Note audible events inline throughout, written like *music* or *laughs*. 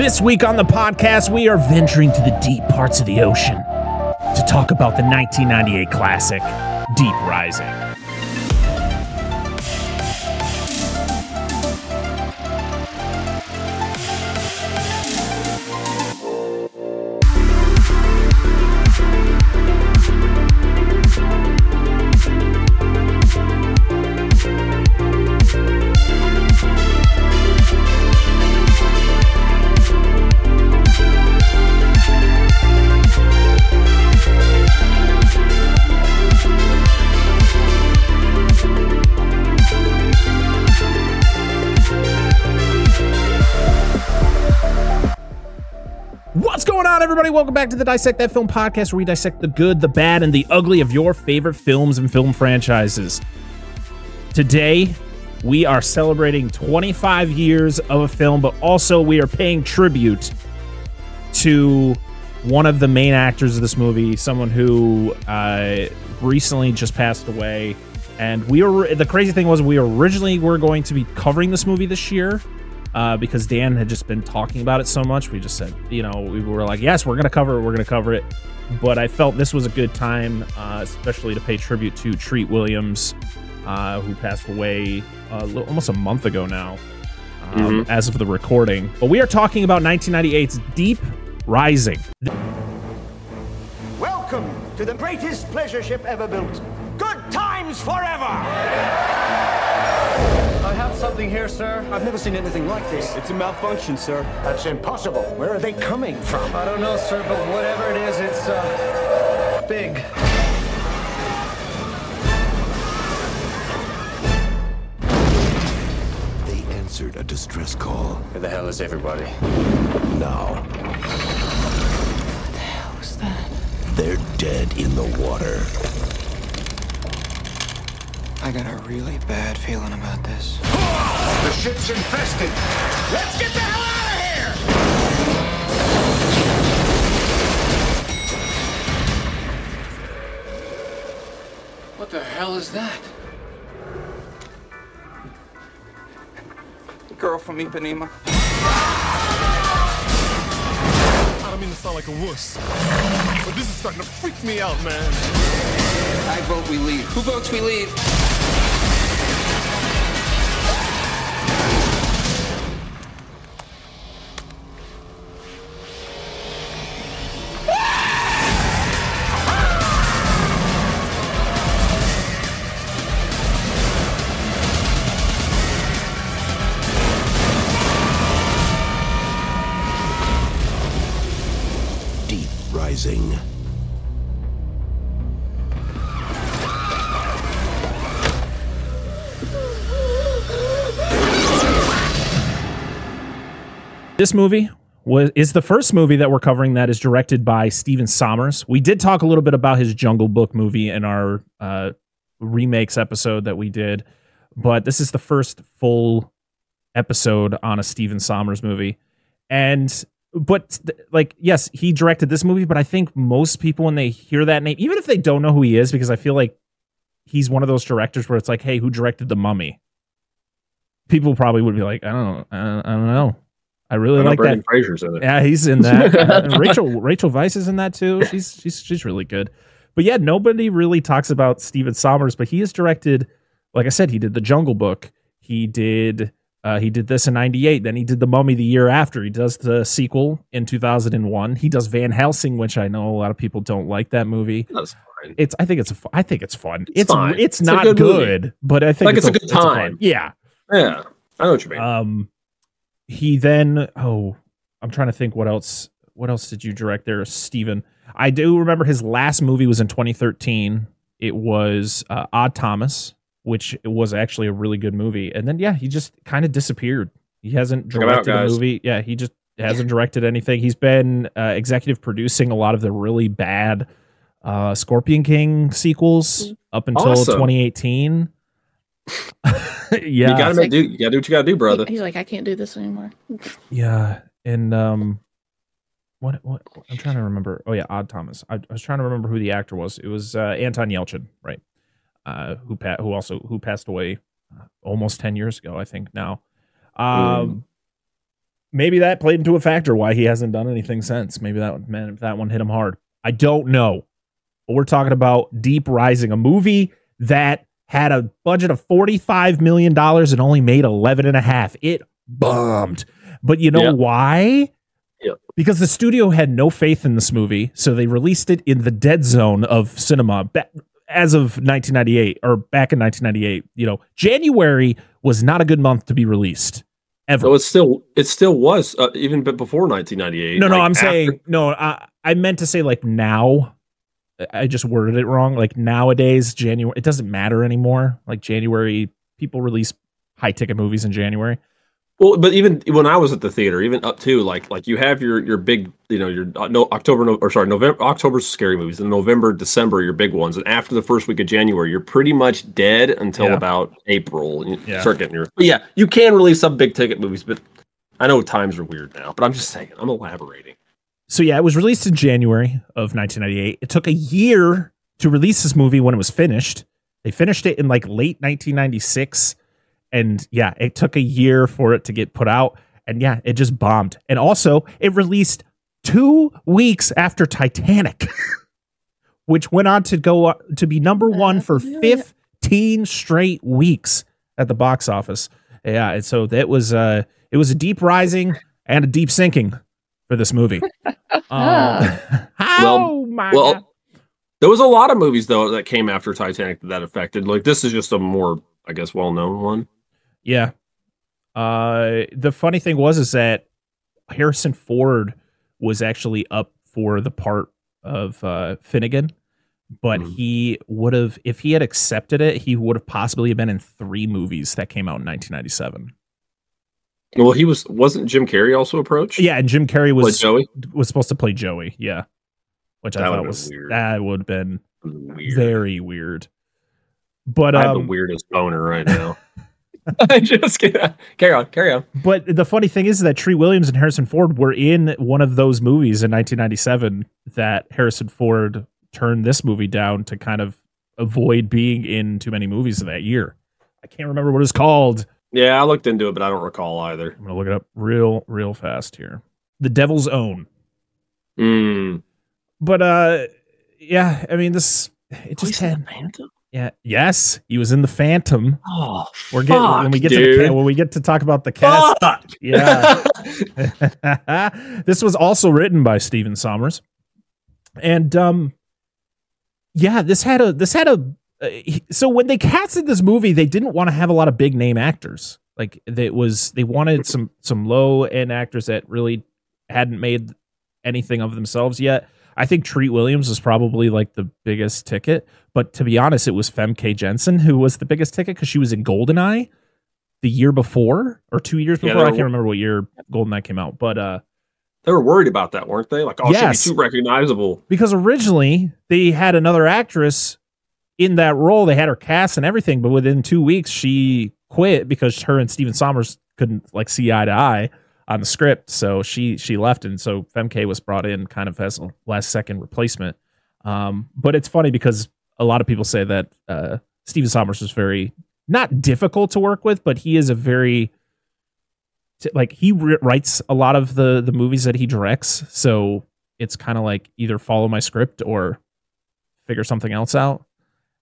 This week on the podcast, we are venturing to the deep parts of the ocean to talk about the 1998 classic, Deep Rising. Everybody? Welcome back to the Dissect That Film podcast, where we dissect the good, the bad, and the ugly of your favorite films and film franchises. Today, we are celebrating 25 years of a film, but also we are paying tribute to one of the main actors of this movie, someone who uh, recently just passed away. And we were the crazy thing was we originally were going to be covering this movie this year, uh, because Dan had just been talking about it so much. We just said, you know, we were like, yes, we're going to cover it. We're going to cover it. But I felt this was a good time, uh, especially to pay tribute to Treat Williams, uh, who passed away uh, li- almost a month ago now, um, as of the recording. But we are talking about 1998's Deep Rising. Welcome to the greatest pleasure ship ever built. Good times forever! I have something here, sir. I've never seen anything like this. It's a malfunction, sir. That's impossible. Where are they coming from? I don't know, sir, but whatever it is, it's, uh, big. They answered a distress call. Where the hell is everybody? Now What the hell was that? they're dead in the water. I got a really bad feeling about this. The ship's infested. Let's get the hell out of here! What the hell is that? Girl from Ipanema. I don't mean to sound like a wuss, but this is starting to freak me out, man. I vote we leave. Who votes we leave? Deep rising. This movie was is the first movie that we're covering that is directed by Stephen Sommers. We did talk a little bit about his Jungle Book movie in our uh, remakes episode that we did, but this is the first full episode on a Stephen Sommers movie. And but like yes, he directed this movie, but I think most people when they hear that name, even if they don't know who he is, because I feel like he's one of those directors where it's like, hey, who directed The Mummy? People probably would be like, I don't know, I don't know. I really I like that. Fraser's in it. Yeah, he's in that. *laughs* Rachel Rachel Weisz is in that too. She's she's she's really good. But yeah, nobody really talks about Stephen Sommers, but he has directed. Like I said, he did The Jungle Book. He did. Uh, he did this in '98. Then he did The Mummy the year after. He does the sequel in 2001. He does Van Helsing, which I know a lot of people don't like that movie. That's fine. It's. I think it's. A, I think it's fun. It's. It's, it's It's not good good, but I think Like, it's a good fun- time. Yeah. Yeah, I know what you mean. Um, he then oh, I'm trying to think what else. What else did you direct there, Stephen? I do remember his last movie was in 2013. It was uh, Odd Thomas, which was actually a really good movie. And then yeah, he just kind of disappeared. He hasn't Check him out, directed a movie. Yeah, he just hasn't directed anything. He's been uh, executive producing a lot of the really bad uh, Scorpion King sequels up until Awesome. 2018. *laughs* yeah, you gotta make, do. You gotta do what you gotta do, brother. He's like, I can't do this anymore. *laughs* Yeah, and um, what what I'm trying to remember. Oh yeah, Odd Thomas. I, I was trying to remember who the actor was. It was uh, Anton Yelchin, right? Uh, who pa- who also who passed away uh, almost ten years ago, I think now. Um, maybe that played into a factor why he hasn't done anything since. Maybe that man that one hit him hard. I don't know. But we're talking about Deep Rising, a movie that had a budget of $45 million and only made 11 and a half. It bombed. But you know Yeah. why? Yeah. Because the studio had no faith in this movie, so they released it in the dead zone of cinema as of 1998 or back in 1998. You know, January was not a good month to be released ever. So it still it still was uh, even before 1998. No, no, like, I'm after- saying no. I, I meant to say like now. I just worded it wrong. Like nowadays, January. It doesn't matter anymore. Like January, people release high ticket movies in January. Well, but even when I was at the theater, even up to like like you have your your big you know your uh, no October no, or sorry November October's scary movies and November December your big ones and after the first week of January you're pretty much dead until Yeah. about April and you Yeah. start getting your but yeah you can release some big ticket movies but I know times are weird now but I'm just saying I'm elaborating So yeah, it was released in January of 1998. It took a year to release this movie when it was finished. They finished it in like late 1996, and yeah, it took a year for it to get put out. And yeah, it just bombed. And also, it released two weeks after Titanic, *laughs* which went on to go to be number one for 15 straight weeks at the box office. Yeah, and so that was uh, it was a deep rising and a deep sinking for this movie. *laughs* Um, *laughs* how Well- my well God. there was a lot of movies though that came after Titanic that, that affected like this is just a more I guess well known one yeah. Uh, the funny thing was is that Harrison Ford was actually up for the part of uh, Finnegan, but Mhm. he would have if he had accepted it, he would have possibly been in three movies that came out in 1997. Well he was wasn't Jim Carrey also approached Yeah, and Jim Carrey was Joey was supposed to play Joey. Yeah, which I thought was weird. that would have been Weird. very weird. But I have the um, weirdest boner right *laughs* now. I *laughs* just can't. Carry on, carry on. But the funny thing is that Treat Williams and Harrison Ford were in one of those movies in 1997 that Harrison Ford turned this movie down to kind of avoid being in too many movies that year. I can't remember what it's called. Yeah, I looked into it, but I don't recall either. I'm gonna look it up real, real fast here. The Devil's Own. Mm. But uh, yeah, I mean this. It just had Phantom. yeah. Yes, he was in the Phantom. Oh, We're getting when we get to the dude. when we get to talk about the cast. Fuck! Yeah. *laughs* *laughs* this was also written by Stephen Sommers. And um yeah, this had a this had a he- so when they casted this movie, they didn't want to have a lot of big name actors. Like it was they wanted some some low end actors that really hadn't made anything of themselves yet. I think Treat Williams was probably like the biggest ticket, but to be honest, it was Famke Janssen who was the biggest ticket because she was in Goldeneye the year before or two years Yeah, before. I can't remember what year Goldeneye came out, but uh, They were worried about that, weren't they? Like, oh, Yes. she'd be too recognizable. because originally they had another actress in that role. They had her cast and everything, but within two weeks she quit because her and Stephen Sommers couldn't like see eye to eye on the script. So she she left, and so Famke was brought in kind of as a last second replacement. Um, but it's funny because a lot of people say that uh, Stephen Sommers was very not difficult to work with, but he is a very like he re- writes a lot of the the movies that he directs. So it's kind of like either follow my script or figure something else out.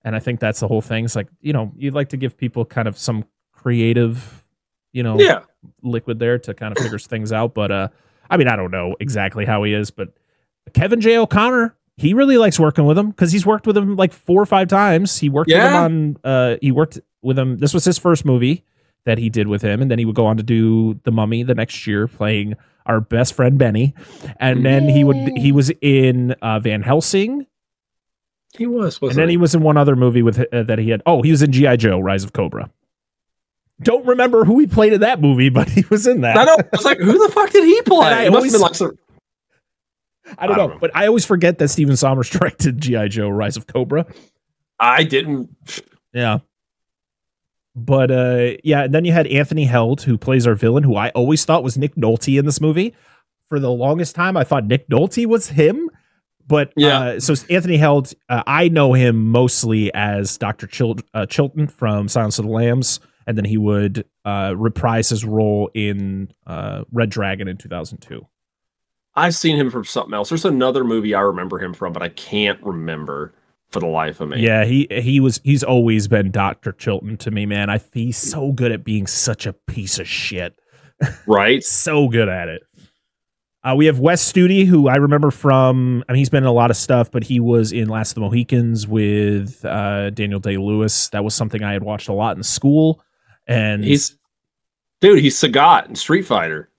And I think that's the whole thing. It's like, you know, you'd like to give people kind of some creative, you know, Yeah. liquid there to kind of figure things out. But uh I mean, I don't know exactly how he is, but Kevin J. O'Connor, he really likes working with him because he's worked with him like four or five times. He worked with him on uh he worked with him. This was his first movie that he did with him, and then he would go on to do The Mummy the next year, playing our best friend Benny. And then he would he was in uh, Van Helsing, He was, and wasn't then he? he was in one other movie with uh, that he had. Oh, he was in GI Joe: Rise of Cobra. Don't remember who he played in that movie, *laughs* but he was in that. I know. I was like, who the fuck did he play? I it must always- have been like some. I don't I know, don't know. but I always forget that Stephen Sommers *laughs* directed GI Joe: Rise of Cobra. I didn't. Yeah. But uh yeah, and then you had Anthony Heald who plays our villain who I always thought was Nick Nolte in this movie. For the longest time I thought Nick Nolte was him. But Yeah. uh, so Anthony Heald, uh, I know him mostly as Dr. Chil- uh, Chilton from Silence of the Lambs and then he would uh, reprise his role in uh, Red Dragon in 2002. I've seen him from something else. There's another movie I remember him from, but I can't remember for the life of me. Yeah, he he was he's always been Doctor Chilton to me, man. I he's so good at being such a piece of shit. *laughs* Right? so good at it. Uh, we have Wes Studi, who I remember from. I mean, he's been in a lot of stuff, but he was in Last of the Mohicans with uh, Daniel Day Lewis. That was something I had watched a lot in school, and He's dude, he's Sagat in Street Fighter.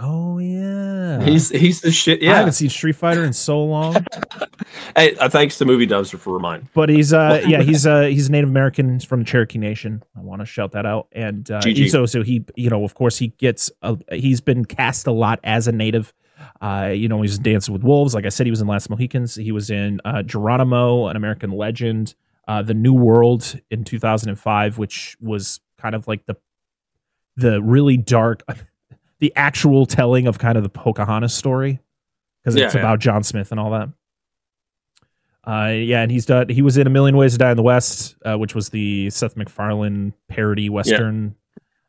Oh yeah, He's he's the shit. Yeah, I haven't seen Street Fighter in so long, *laughs* Hey, uh, thanks to Movie Dumpster for reminding. but he's uh yeah he's uh he's Native American he's from the Cherokee Nation. I want to shout that out, and uh, he's also he you know of course he gets a, he's been cast a lot as a native. Uh, you know, he's Dancing with Wolves. Like I said, he was in Last Mohicans. He was in uh, Geronimo, an American Legend, uh, The New World in 2005, which was kind of like the the really dark, *laughs* the actual telling of kind of the Pocahontas story because Yeah, it's yeah. about John Smith and all that. Uh, yeah, and he's done. He was in A Million Ways to Die in the West, uh, which was the Seth MacFarlane parody western.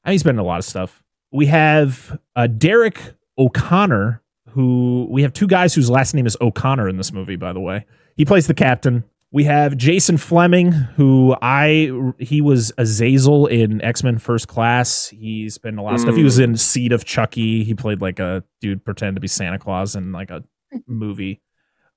And he's been in a lot of stuff. We have uh, Derek O'Connor, who we have two guys whose last name is O'Connor in this movie. By the way, he plays the captain. We have Jason Flemyng, who I he was Azazel in X Men First Class. He's been a lot of stuff. He was in Seed of Chucky. He played like a dude pretend to be Santa Claus in like a movie.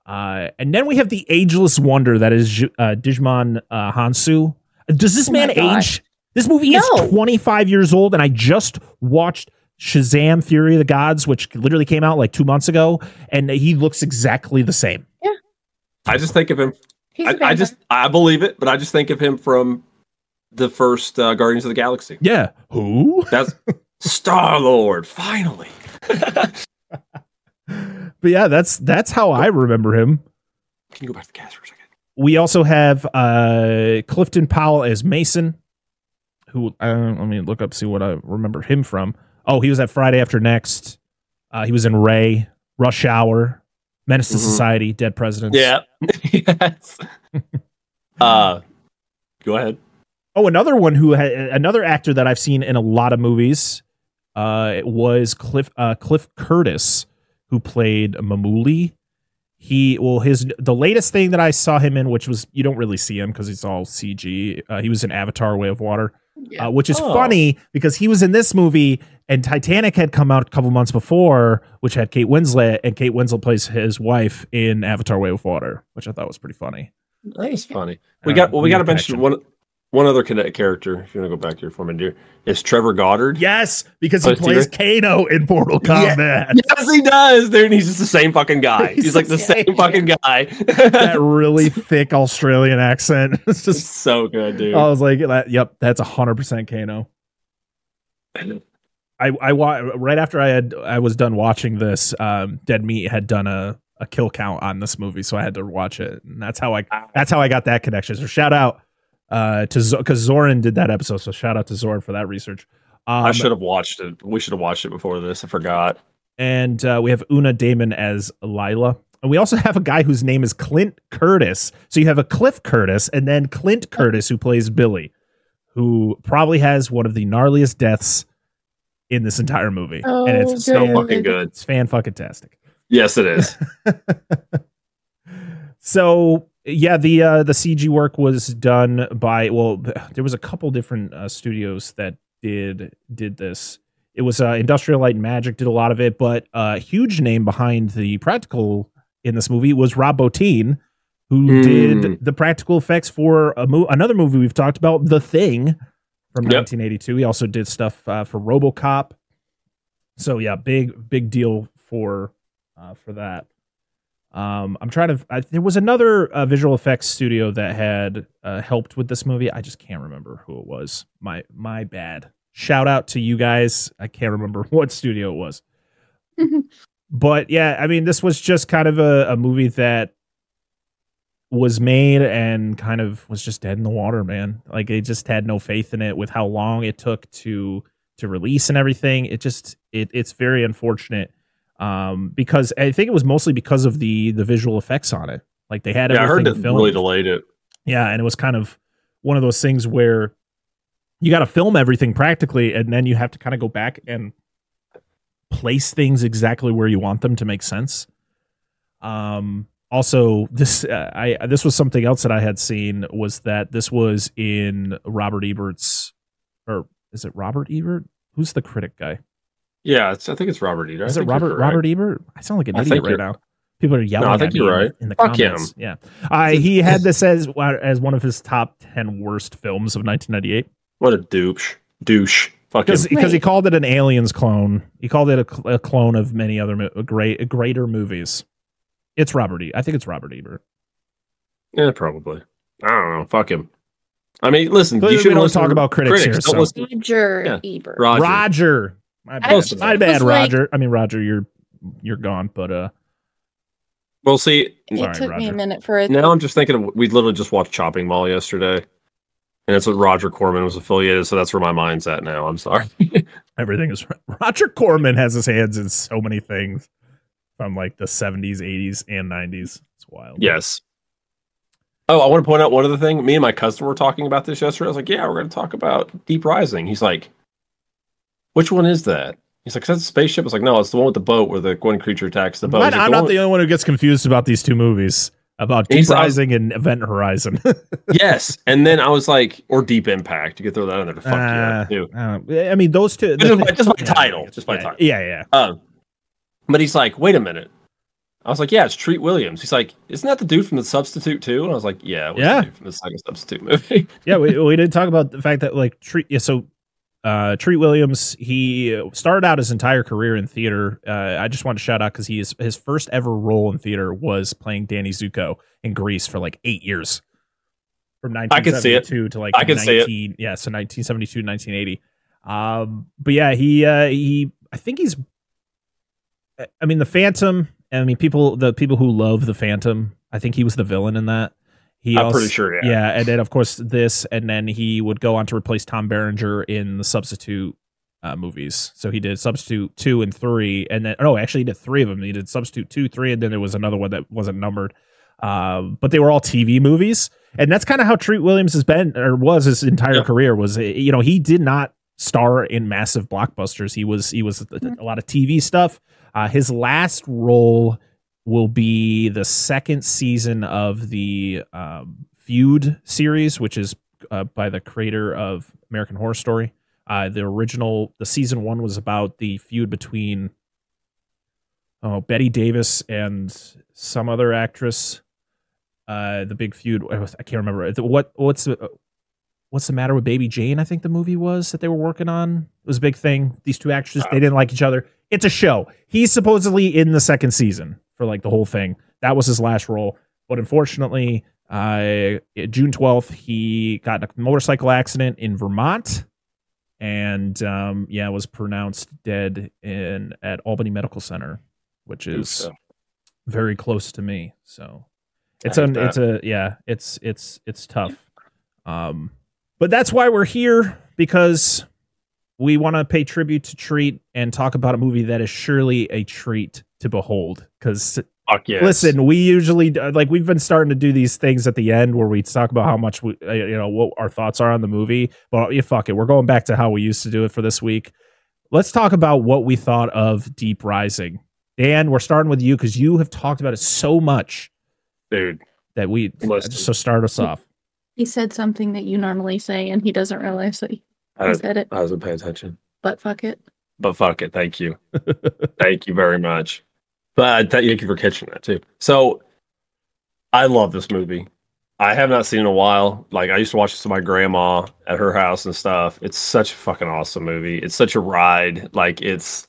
Uh, and then we have the ageless wonder that is Ju- uh, Djimon uh, Hounsou. Does this Oh man age? This movie No. is 25 years old, and I just watched Shazam: Fury of the Gods, which literally came out like two months ago, and he looks exactly the same. Yeah, I just think of him. He's I, a I vampire. just I believe it, but I just think of him from the first uh, Guardians of the Galaxy. Yeah. Who? That's *laughs* Star Lord. Finally. *laughs* But yeah, that's that's how I remember him. Can you go back to the cast for a second? We also have uh, Clifton Powell as Mason, who uh, let me look up see what I remember him from. Oh, he was at Friday After Next. Uh, he was in Ray, Rush Hour, Menace to Mhm. Society, Dead Presidents. Yeah. *laughs* yes. *laughs* uh, go ahead. Oh, another one who had another actor that I've seen in a lot of movies uh, was Cliff uh, Cliff Curtis, who played Mamooli. He well, his the latest thing that I saw him in, which was you don't really see him because he's all CG. Uh, he was in Avatar: Way of Water, Yeah. uh, which is Oh. funny because he was in this movie and Titanic had come out a couple months before, which had Kate Winslet, and Kate Winslet plays his wife in Avatar: Way of Water, which I thought was pretty funny. Nice, funny. We Uh, got well. We got to mention one one other connect character. If you want to go back here for me, dear, is Trevor Goddard. Yes, because he Oh, plays Steven? Kano in Mortal Yeah. Kombat. *laughs* Yes, he does, dude. and He's just the same fucking guy. He's He's, like the same good. fucking guy. that really *laughs* thick Australian accent. It's *laughs* It's just so good, dude. I was like, that, yep, that's hundred percent Kano. I I wa- right after I had I was done watching this, um, Dead Meat had done a, a kill count on this movie, so I had to watch it, and that's how I that's how I got that connection. So shout out uh, to because Zoran did that episode, so shout out to Zoran for that research. Um, I should have watched it. We should have watched it before this. I forgot. and uh, we have Una Damon as Lila. And we also have a guy whose name is Clint Curtis. So you have a Cliff Curtis and then Clint Curtis who plays Billy, who probably has one of the gnarliest deaths in this entire movie. Oh, and it's So fucking good. it's fan fucking tastic. Yes, it is. *laughs* So yeah, the uh, the CG work was done by well, there was a couple different uh, studios that did did this. It was uh, Industrial Light and Magic did a lot of it, but a huge name behind the practical in this movie was Rob Bottin, who Hmm. did the practical effects for a mo- another movie we've talked about, The Thing, from Yep. 1982. He also did stuff uh, for RoboCop. So yeah, big big deal for uh, for that. Um, I'm trying to. I, there was another uh, visual effects studio that had uh, helped with this movie. I just can't remember who it was. My my bad. Shout out to you guys. I can't remember *laughs* what studio it was. *laughs* but yeah, I mean, this was just kind of a, a movie that was made and kind of was just dead in the water, man. Like they just had no faith in it with how long it took to to release and everything. It just it it's very unfortunate um, because I think it was mostly because of the the visual effects on it. Like they had yeah, I heard everything filmed. really delayed it. Yeah, and it was kind of one of those things where you got to film everything practically, and then you have to kind of go back and place things exactly where you want them to make sense. Um, also, this uh, I this was something else that I had seen was that this was in Robert Ebert's, or is it Robert Ebert? Who's the critic guy? Yeah, it's, I think it's Robert Ebert. Is it Robert. Robert Ebert? I sound like an I idiot right now. People are yelling No, I think at you're in- right. in the Fuck comments. Yeah, uh, he had this as as one of his top ten worst films of 1998 What a douche. Douche. Because because he called it an Aliens clone. He called it a, cl- a clone of many other mo- great greater movies. It's Robert. E- I think it's Robert Ebert. Yeah, probably. I don't know. Fuck him. I mean, listen. Clearly you shouldn't don't talk about critics here, Don't so- listen Roger Yeah. Ebert. Roger. Roger. My bad. Close My bad, was like- Roger. I mean Roger. You're you're gone, but uh, Well, see, It Sorry, took me a minute for it. now I'm just thinking of, we literally just watched Chopping Mall yesterday, and it's what Roger Corman was affiliated. So that's where my mind's at now. I'm sorry. *laughs* everything is Roger Corman has his hands in so many things from like the 70s, 80s, and 90s. It's wild. yes. Oh, I want to point out one other thing. Me and my cousin were talking about this yesterday. I was like, "Yeah, we're going to talk about Deep Rising." He's like, "Which one is that?" He's like, "Is that the spaceship?" I was like, "No, it's the one with the boat where the one creature attacks the boat." But He's like, I'm "The not one the only one who gets confused about these two movies about Deep He's- I was- Rising and Event Horizon. *laughs* yes. And then I was like, or Deep Impact. You could throw that in there to fuck Uh, you up too. uh, I mean, those two. Just by, just by yeah, title. Just by yeah, title. Yeah, yeah. Um, but he's like, wait a minute. I was like, yeah, it's Treat Williams. He's like, isn't that the dude from the Substitute too? And I was like, yeah, it Yeah. the dude from the second Substitute movie. *laughs* yeah, we, we did talk about the fact that like Treat. Yeah, so uh, Treat Williams, he started out his entire career in theater. Uh, I just want to shout out because he is his first ever role in theater was playing Danny Zuko in Grease for like eight years, from I could see it. 1972 to like I could see it. 19, yeah, so 1972 to 1980. Um, but yeah, he uh, he I think he's. I mean, the Phantom. I mean, people the people who love the Phantom. I think he was the villain in that. He I'm also- pretty sure, yeah. Yeah, and then of course this, and then he would go on to replace Tom Berenger in the Substitute uh, movies. So he did Substitute two and three, and then oh, actually he did three of them. He did Substitute two, three, and then there was another one that wasn't numbered. Um, but they were all TV movies, and that's kind of how Treat Williams has been or was his entire Yeah. career. Was you know he did not star in massive blockbusters. He was he was a, a lot of TV stuff. Uh, his last role will be the second season of the um, Feud series, which is uh, by the creator of American Horror Story. Uh, the original, the season one was about the feud between oh Bette Davis and some other actress. Uh, the big feud. I I can't remember what what's the what's the matter with Baby Jane. I think the movie was that they were working on. It was a big thing. These two actresses they didn't like each other. It's a show. He's supposedly in the second season for like the whole thing. That was his last role, but unfortunately, uh, June twelfth, he got in a motorcycle accident in Vermont, and um, yeah, was pronounced dead in at Albany Medical Center, which is so. very close to me. So it's an that. it's a yeah, it's it's it's tough. Um, but that's why we're here because we want to pay tribute to Treat and talk about a movie that is surely a treat to behold. Because Fuck yes. listen, we usually uh, like we've been starting to do these things at the end where we talk about how much we, uh, you know, what our thoughts are on the movie. But yeah, fuck it, we're going back to how we used to do it for this week. Let's talk about what we thought of Deep Rising. Dan, we're starting with you because you have talked about it so much dude. that we Listen. so start us off. He said something that you normally say, and he doesn't realize that he I, said it. I wasn't paying attention. But fuck it. But fuck it. Thank you. *laughs* Thank you very much. But uh, th- thank you for catching that too. So I love this movie. I have not seen it in a while. Like I used to watch this with my grandma at her house and stuff. It's such a fucking awesome movie. It's such a ride. Like it's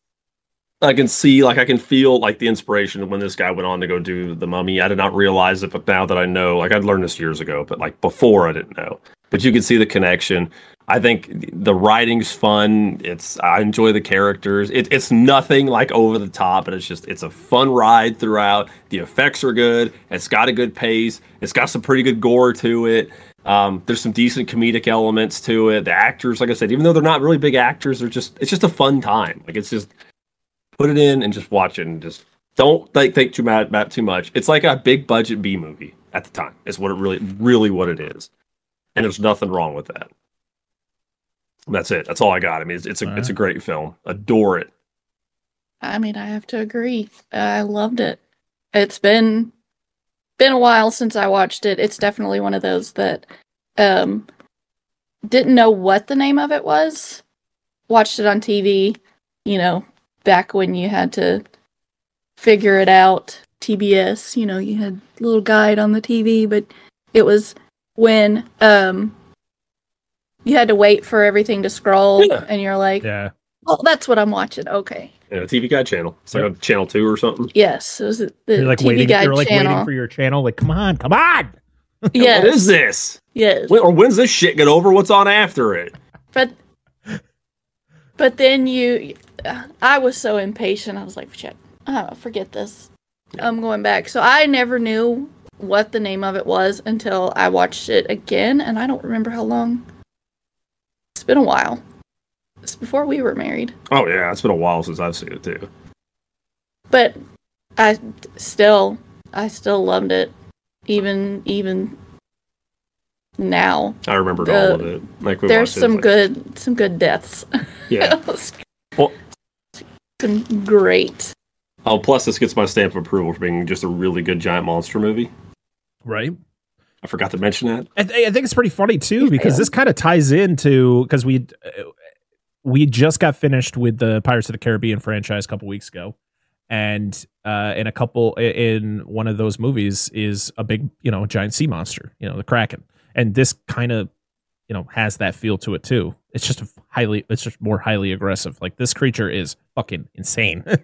I can see like I can feel like the inspiration when this guy went on to go do the mummy. I did not realize it, but now that I know, like I'd learned this years ago, but like before I didn't know. But you can see the connection. I think the writing's fun. It's I enjoy the characters. It, it's nothing like over the top, but it's just it's a fun ride throughout. The effects are good. It's got a good pace. It's got some pretty good gore to it. Um, there's some decent comedic elements to it. The actors, like I said, even though they're not really big actors, they're just it's just a fun time. Like it's just put it in and just watch it and just don't like think too mad about too much. It's like a big budget B movie at the time. Is what it really really what it is. And there's nothing wrong with that. That's it. That's all I got. I mean, it's, it's a it's a great film. Adore it. I mean, I have to agree. I loved it. It's been been a while since I watched it. It's definitely one of those that um didn't know what the name of it was. Watched it on TV, you know, back when you had to figure it out. TBS, you know, you had a little guide on the TV, but it was when um you had to wait for everything to scroll Yeah. and you're like, Yeah. "Oh, that's what I'm watching." Okay. Yeah, TV Guide channel. It's like on channel two or something. Yes, it was the You're like TV waiting. Guide You're like channel. waiting for your channel. Like, come on, come on. yes, What is this? yes. When, or when's this shit get over? What's on after it? But but then you, I was so impatient. I was like, "Shit, oh, forget this. I'm going back." So I never knew what the name of it was until I watched it again, and I don't remember how long. It's been a while. It's before we were married, Oh yeah, it's been a while since I've seen it too. but I still, I still loved it, even even now. I remembered The- all of it. Like we There's watched it, some like- good, some good deaths. *laughs* Yeah. Well- some great. Oh, plus this gets my stamp of approval for being just a really good giant monster movie. Right. I forgot to mention that. I, th- I think it's pretty funny too because this kind of ties into because we uh, we just got finished with the Pirates of the Caribbean franchise a couple weeks ago, and uh, in a couple in one of those movies is a big you know giant sea monster, you know the Kraken, and this kind of you know has that feel to it too. It's just highly it's just more highly aggressive. Like this creature is fucking insane. *laughs*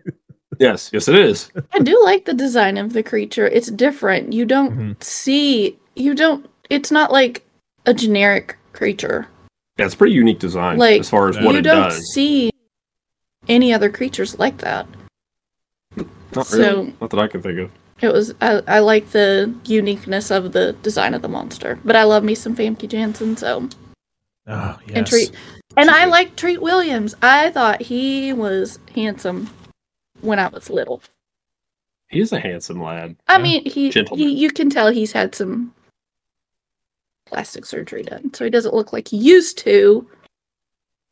Yes, yes, it is. I do like the design of the creature. It's different. You don't Mhm. see. You don't. It's not like a generic creature. Yeah, it's pretty unique design Like as far as what you it don't does. see any other creatures like that. Not so- really. Not that I can think of. It was. I, I like the uniqueness of the design of the monster, but I love me some Famke Janssen. So oh yes. and Treat, and I like Treat Williams. I thought he was handsome when I was little. He's a handsome lad. I Yeah. mean, he, Gentleman. he you can tell he's had some plastic surgery done, so he doesn't look like he used to.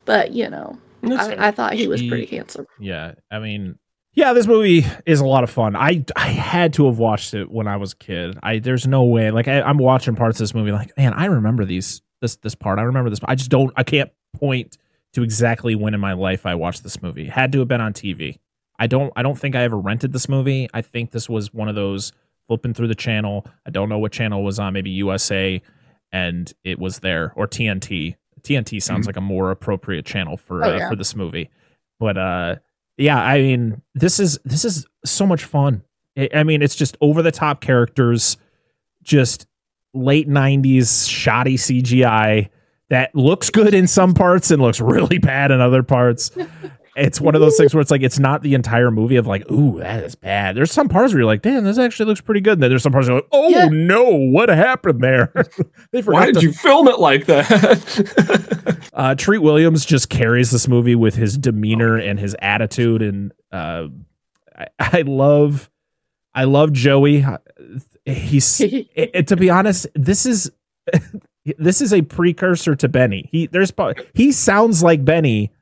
But you know, I, I thought he was He- pretty handsome. Yeah, I mean, yeah, this movie is a lot of fun. I I had to have watched it when I was a kid. I there's no way. Like I, I'm watching parts of this movie, like man, I remember these this this part. I remember this. I just don't. I can't point to exactly when in my life I watched this movie. It had to have been on TV. I don't. I don't think I ever rented this movie. I think this was one of those flipping through the channel. I don't know what channel it was on. Maybe USA, and it was there or TNT. TNT sounds like a more appropriate channel for Oh, uh, yeah. for this movie. But uh, yeah, I mean, this is this is so much fun. I, mean, it's just over the top characters, just late '90s shoddy CGI that looks good in some parts and looks really bad in other parts. *laughs* It's one of those things where it's like it's not the entire movie of like, ooh, that is bad. There's some parts where you're like, damn, this actually looks pretty good. And then there's some parts where you're like, oh Yeah. no, what happened there? *laughs* they forgot Why did to- you film it like that? *laughs* *laughs* uh, Treat Williams just carries this movie with his demeanor and his attitude, and uh, I, I love, I love Joey. He's it, it- to be honest, this is this is a precursor to Benny. He there's he sounds like Benny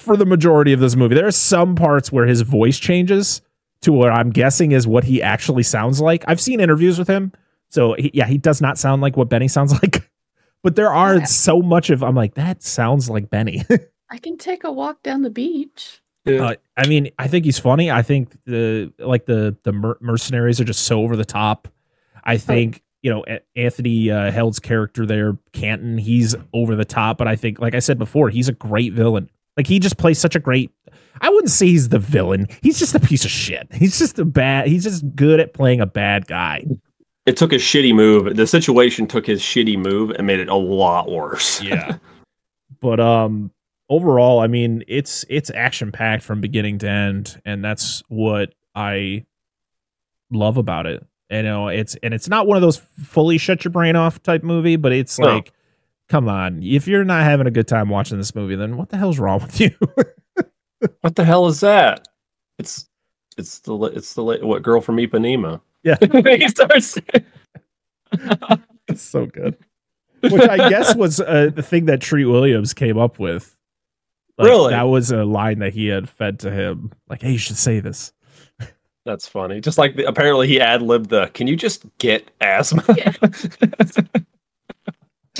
for the majority of this movie. There are some parts where his voice changes to what I'm guessing is what he actually sounds like. I've seen interviews with him, so he, yeah, he does not sound like what Benny sounds *laughs* like. But there are Yeah. so much of I'm like that sounds like Benny. *laughs* I can take a walk down the beach. Yeah. uh, I mean, I think he's funny. I think the like the the mer- mercenaries are just so over the top. I think you know A- Anthony uh, Heald's character there, Canton, he's over the top. But I think, like I said before, he's a great villain. Like he just plays such a great. I wouldn't say he's the villain. He's just a piece of shit. He's just a bad. He's just good at playing a bad guy. it took a shitty move. The situation took his shitty move and made it a lot worse. yeah but um overall i mean it's it's action packed from beginning to end and that's what i love about it you know it's and it's not one of those fully shut your brain off type movie but it's No. like come on if you're not having a good time watching this movie then what the hell's wrong with you *laughs* What the hell is that? It's it's the it's the what girl from Ipanema. Yeah. *laughs* he starts. it's so good which I guess was uh, the thing that Treat Williams came up with. Like, Really? that was a line that he had fed to him. Like, hey, you should say this. That's funny. Just like the, apparently he ad libbed the. Can you just get asthma? Yeah. *laughs*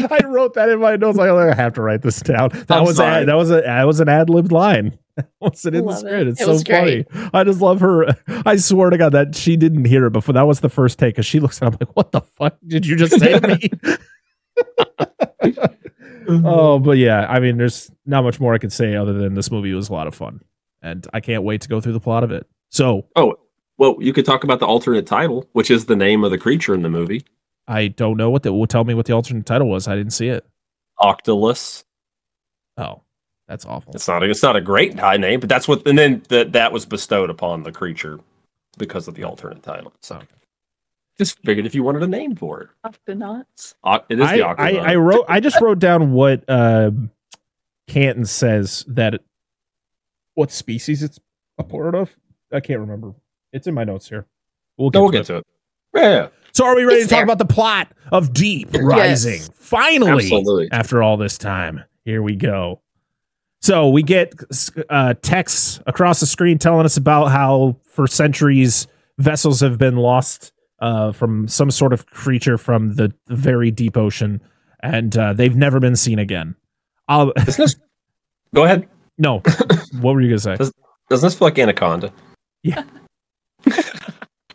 *laughs* I wrote that in my notes. Like, I have to write this down. That I'm was sorry. a, that was a that was an ad libbed line. *laughs* That wasn't in the Love it. script. It's It so funny. great. I just love her. I swear to God that she didn't hear it before. That was the first take because she looks at. I'm like, what the fuck did you just say to me? *laughs* oh, but yeah, I mean, there's not much more I can say other than this movie was a lot of fun, and I can't wait to go through the plot of it. So oh, well, you could talk about the alternate title, which is the name of the creature in the movie, I don't know what the. Well, tell me what the alternate title was. I didn't see it. Octalus. Oh, that's awful. It's not. A, it's not a great high name, but that's what. And then that that was bestowed upon the creature because of the alternate title. So, just figured if you wanted a name for it, Octonauts. Oc- it is I, the I, Octonaut. I wrote. I just wrote down what um Canton says that it- what species it's a part of. I can't remember. It's in my notes here. We'll get, No, we'll to get it. to it. Yeah, So, are we ready It's to talk about the plot of Deep Rising? Finally, Absolutely. after all this time, here we go. So we get uh, texts across the screen telling us about how, for centuries, vessels have been lost uh, from some sort of creature from the very deep ocean, and uh, they've never been seen again. I'll, *laughs* this? Go ahead. no, what were you gonna say? Does- Doesn't this feel like Anaconda? Yeah.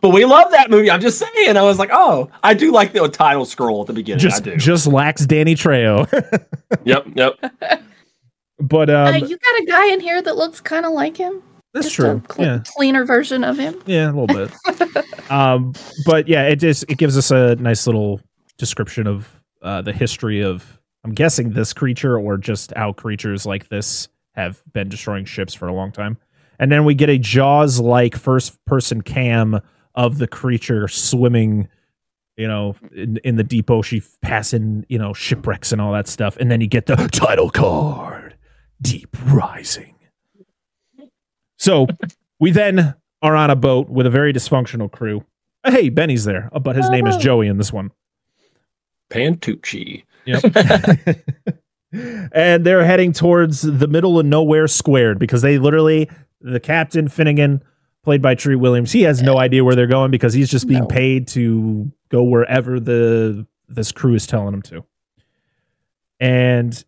But we love that movie. I'm just saying. I was like, oh, I do like the title scroll at the beginning. Just, I do. just lacks Danny Trejo. *laughs* yep, yep. but um, uh, you got a guy in here that looks kind of like him. that's Just true. A cl- yeah. cleaner version of him. Yeah, a little bit. *laughs* um, but yeah, it just it gives us a nice little description of uh, the history of I'm guessing this creature or just how creatures like this have been destroying ships for a long time. And then we get a Jaws like first person cam of the creature swimming, you know, in, in the deep ocean, passing, you know, shipwrecks and all that stuff. And then you get the title card Deep Rising. So we then are on a boat with a very dysfunctional crew. Uh, Hey, Benny's there, uh, but his name is. Joey in this one. Pantucci. Yep. *laughs* and they're heading towards the middle of nowhere squared because they literally, the captain Finnegan, played by Treat Williams, he has no idea where they're going because he's just being No. paid to go wherever the this crew is telling him to. And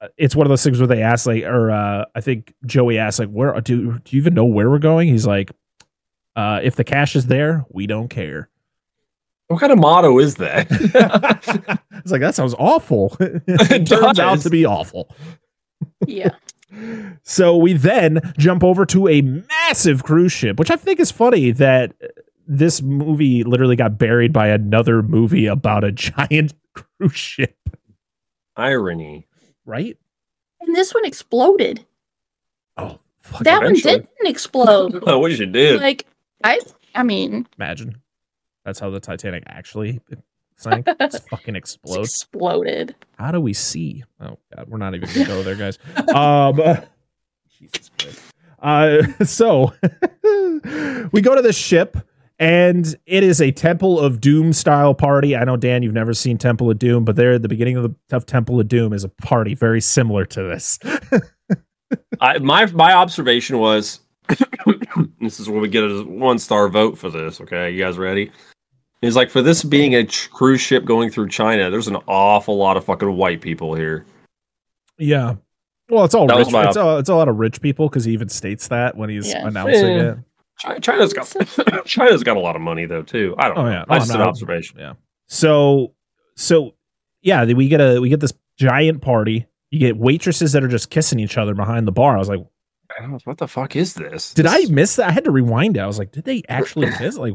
uh, it's one of those things where they ask, like, or uh, I think Joey asked, like, where do do you even know where we're going? He's like, uh, if the cash is there, we don't care. What kind of motto is that? *laughs* *laughs* it's like that sounds awful. *laughs* it turns out to be awful. Yeah. So we then jump over to a massive cruise ship, which I think is funny that this movie literally got buried by another movie about a *laughs* giant cruise ship, Irony. right? And this one exploded. Oh, fuck That one didn't explode. Oh, what did you did? like I I mean, imagine. That's how the Titanic actually sank. It's *laughs* fucking it's exploded. How do we see? Oh god, we're not even gonna go there, guys. *laughs* Um, uh, Jesus Christ. Uh, *laughs* so we go to the ship, and it is a Temple of Doom style party. I know Dan, you've never seen Temple of Doom, but there at the beginning of the of Temple of Doom is a party very similar to this. I, my my observation was, *coughs* this is where we get a one star vote for this. Okay, you guys ready? It's like for this being a cruise ship going through China, there's an awful lot of fucking white people here. yeah. Well, it's all That rich. It's, all, it's a lot of rich people because he even states that when he's Yeah. announcing Yeah. it. China's got *coughs* China's got a lot of money though too. I don't Oh, know. yeah. That's Oh, just an not- observation. Yeah. So so yeah, we get a we get this giant party. You get waitresses that are just kissing each other behind the bar. I was like, What the fuck is this? did I miss that? I had to rewind it. I was like, did they actually *coughs* kiss? Like,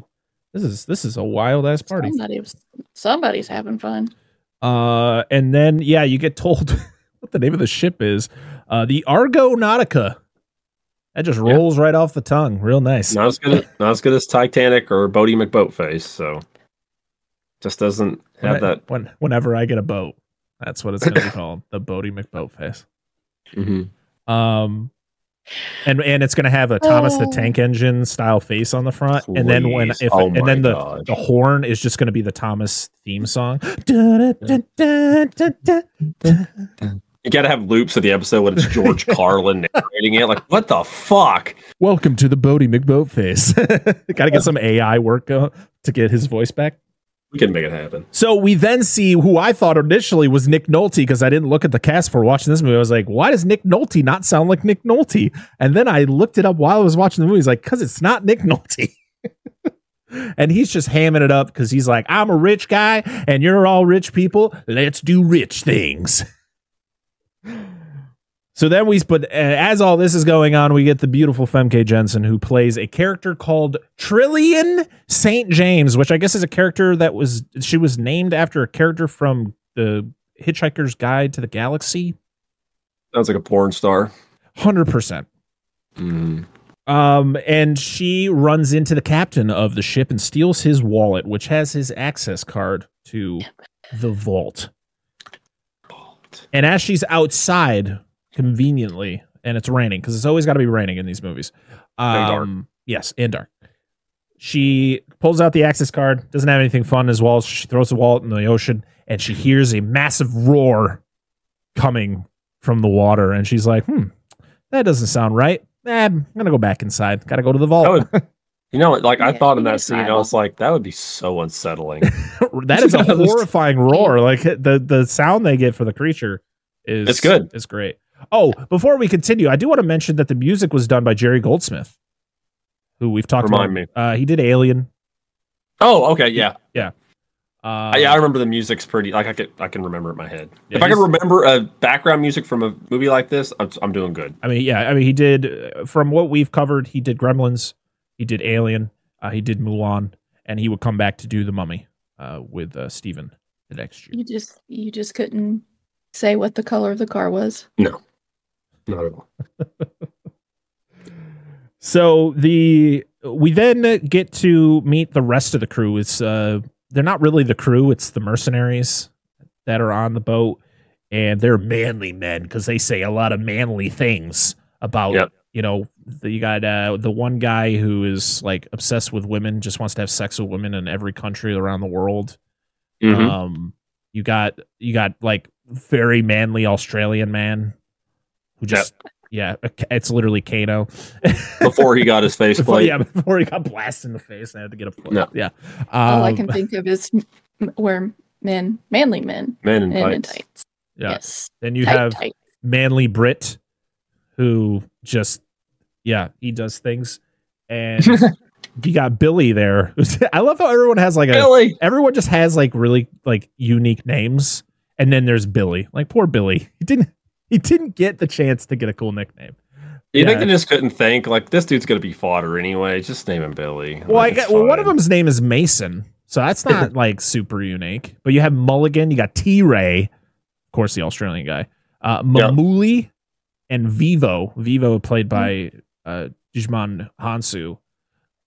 this is this is a wild ass party. Somebody was, somebody's having fun. Uh, and then yeah, you get told *laughs* what the name of the ship is. Uh, the Argonautica. That just Yeah. rolls right off the tongue. Real nice. Not as good, not as good as Titanic or Boaty McBoatface. So just doesn't have When I- that. when whenever I get a boat, that's what it's gonna be called. The Boaty McBoatface. *laughs* Mhm. Um, and and it's going to have a Thomas the Oh. Tank Engine style face on the front, and then when if Oh and then the gosh. the horn is just going to be the Thomas theme song. You got to have loops of the episode when it's George *laughs* Carlin narrating it. Like, what the fuck? Welcome to the Boaty McBoatface. *laughs* Got to get some AI work uh, to get his voice back. We can make it happen. So we then see who I thought initially was Nick Nolte because I didn't look at the cast for watching this movie. I was like, why does Nick Nolte not sound like Nick Nolte? And then I looked it up while I was watching the movie. He's like, because it's not Nick Nolte. *laughs* and he's just hamming it up because he's like, I'm a rich guy and you're all rich people. Let's do rich things. *laughs* So then we, but uh, as all this is going on, we get the beautiful Famke Janssen who plays a character called Trillian St. James, which I guess is a character that was, she was named after a character from the Hitchhiker's Guide to the Galaxy. Sounds like a porn star. 100%. Mm. Um, and she runs into the captain of the ship and steals his wallet, which has his access card to the vault. And as she's outside, conveniently, and it's raining because it's always got to be raining in these movies. And dark. Um, yes, and dark. She pulls out the access card. Doesn't have anything fun as well. She throws the wallet in the ocean, and she hears a massive roar coming from the water. And she's like, "Hmm, that doesn't sound right. Eh, I'm gonna go back inside. Got to go to the vault." Would, *laughs* you know, like I Yeah, thought in that need scene, I was like, that would be so unsettling. *laughs* that is a *laughs* horrifying roar. Like the the sound they get for the creature is It's good. It's great. Oh, before we continue, I do want to mention that the music was done by Jerry Goldsmith, who we've talked Remind about. Uh, he did Alien. oh, okay, yeah. Uh, yeah, I remember the music's pretty. Like I can, I can remember it in my head. Yeah, if I can remember a background music from a movie like this, I'm, I'm doing good. I mean, yeah. I mean, he did uh, from what we've covered. He did Gremlins. He did Alien. Uh, he did Mulan, and he would come back to do The Mummy uh, with uh, Stephen the next year. You just you just couldn't say what the color of the car was. No, not at all. *laughs* So the we then get to meet the rest of the crew. It's uh they're not really the crew, it's the mercenaries that are on the boat and they're manly men because they say a lot of manly things about Yep. you know the, you got uh the one guy who is like obsessed with women just wants to have sex with women in every country around the world Mhm. um you got you got like very manly australian man who just yeah it's literally kano *laughs* Before he got his face before, plate. yeah, before he got blasted in the face and I had to get a plate. No. Yeah. All I Um, can think of is m- where men, manly men, Men in and in tights. tights. yeah. Yes. Then you Tight, have tight. manly Brit, who just yeah, he does things, and *laughs* you got Billy there. *laughs* I love how everyone has like a Billy. everyone just has like really like unique names, and then there's Billy. Like poor Billy, he didn't he didn't get the chance to get a cool nickname. You think Yeah. they just couldn't think like this dude's gonna be fodder anyway? Just name him Billy. Well, Like, get, it's well, one of them's name is Mason, so that's not *laughs* like super unique. But you have Mulligan, you got T Ray, of course, the Australian guy, uh. Mamooli, and Vivo. Vivo played by uh, Djimon Hounsou,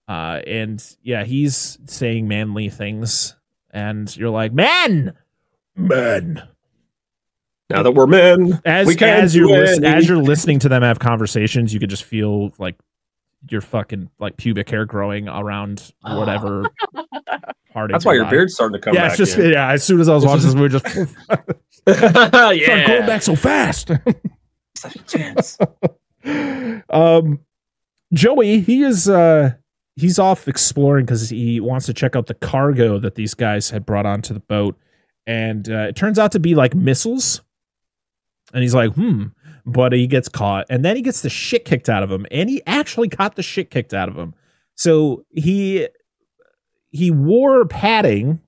uh, and yeah, he's saying manly things, and you're like, man, men. Now that we're men, As we can't as you're do lis- as you're listening to them have conversations, you could just feel like your fucking like pubic hair growing around whatever *laughs* part. of That's why your body. beard's starting to come yeah, back. it's just in. yeah. As soon as I was watching this movie, just *laughs* *laughs* yeah. start going back so fast. Such a chance. um, Joey, he is uh he's off exploring because he wants to check out the cargo that these guys had brought onto the boat, and uh, it turns out to be like missiles. And he's like, hmm. But he gets caught, and then he gets the shit kicked out of him, and he actually got the shit kicked out of him. So he he wore padding,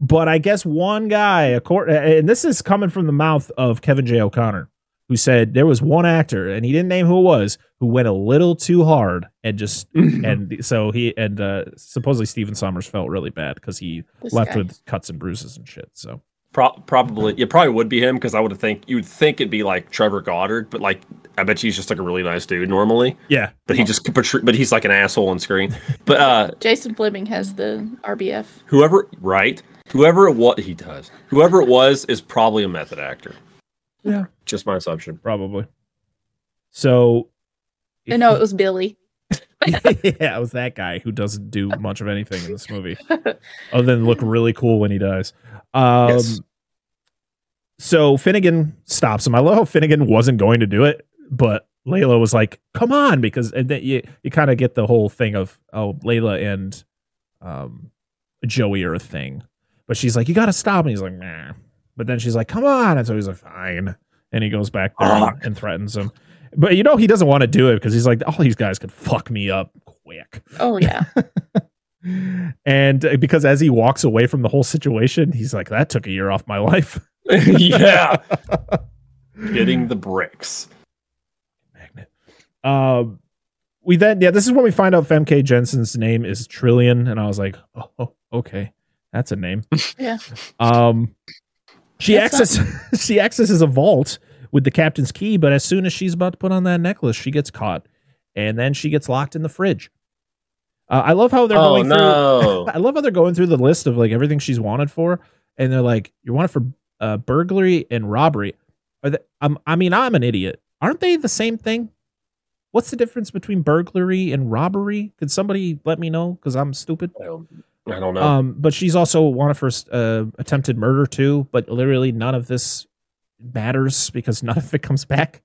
but I guess one guy, accord- and this is coming from the mouth of Kevin J. O'Connor, who said there was one actor, and he didn't name who it was, who went a little too hard, and just *laughs* and so he and uh, supposedly Stephen Sommers felt really bad because he This left guy. with cuts and bruises and shit. So Pro- probably, it probably would be him because I would think you would think it'd be like Trevor Goddard, but like I bet you he's just like a really nice dude normally, yeah, but he just but he's like an asshole on screen. *laughs* But uh Jason Flemyng has the RBF. whoever right, whoever it was, he does. Whoever it was is probably a method actor. Yeah. just my assumption. probably. So No, it was Billy. *laughs* yeah, it was that guy who doesn't do much of anything in this movie other than look really cool when he dies. Um, Yes. So Finnegan stops him. I love how Finnegan wasn't going to do it, but Layla was like, "Come on," because and then you you kind of get the whole thing of oh Layla and um Joey are a thing, but she's like, "You got to stop," and he's like, "Nah," but then she's like, "Come on," and so he's like, "Fine," and he goes back there and, and threatens him. But you know he doesn't want to do it because he's like, all these guys could fuck me up quick. Oh yeah. *laughs* And uh, because as he walks away from the whole situation, he's like, that took a year off my life. *laughs* yeah. *laughs* Hitting the bricks. Magnet. Um, we then, yeah, this is when we find out Famke Janssen's name is Trillian. And I was like, oh, oh, okay. That's a name. Yeah. Um, she That's accesses she accesses a vault with the captain's key, but as soon as she's about to put on that necklace, she gets caught, and then she gets locked in the fridge. Uh, I love how they're Oh going through. no. *laughs* I love how they're going through the list of like everything she's wanted for, and they're like, "You're wanted for uh, burglary and robbery." Are they, I'm, I mean, I'm an idiot. Aren't they the same thing? What's the difference between burglary and robbery? Could somebody let me know? Because I'm stupid. I don't, I don't know. Um, but she's also wanted for uh, attempted murder too. But literally none of this matters because none of it comes back.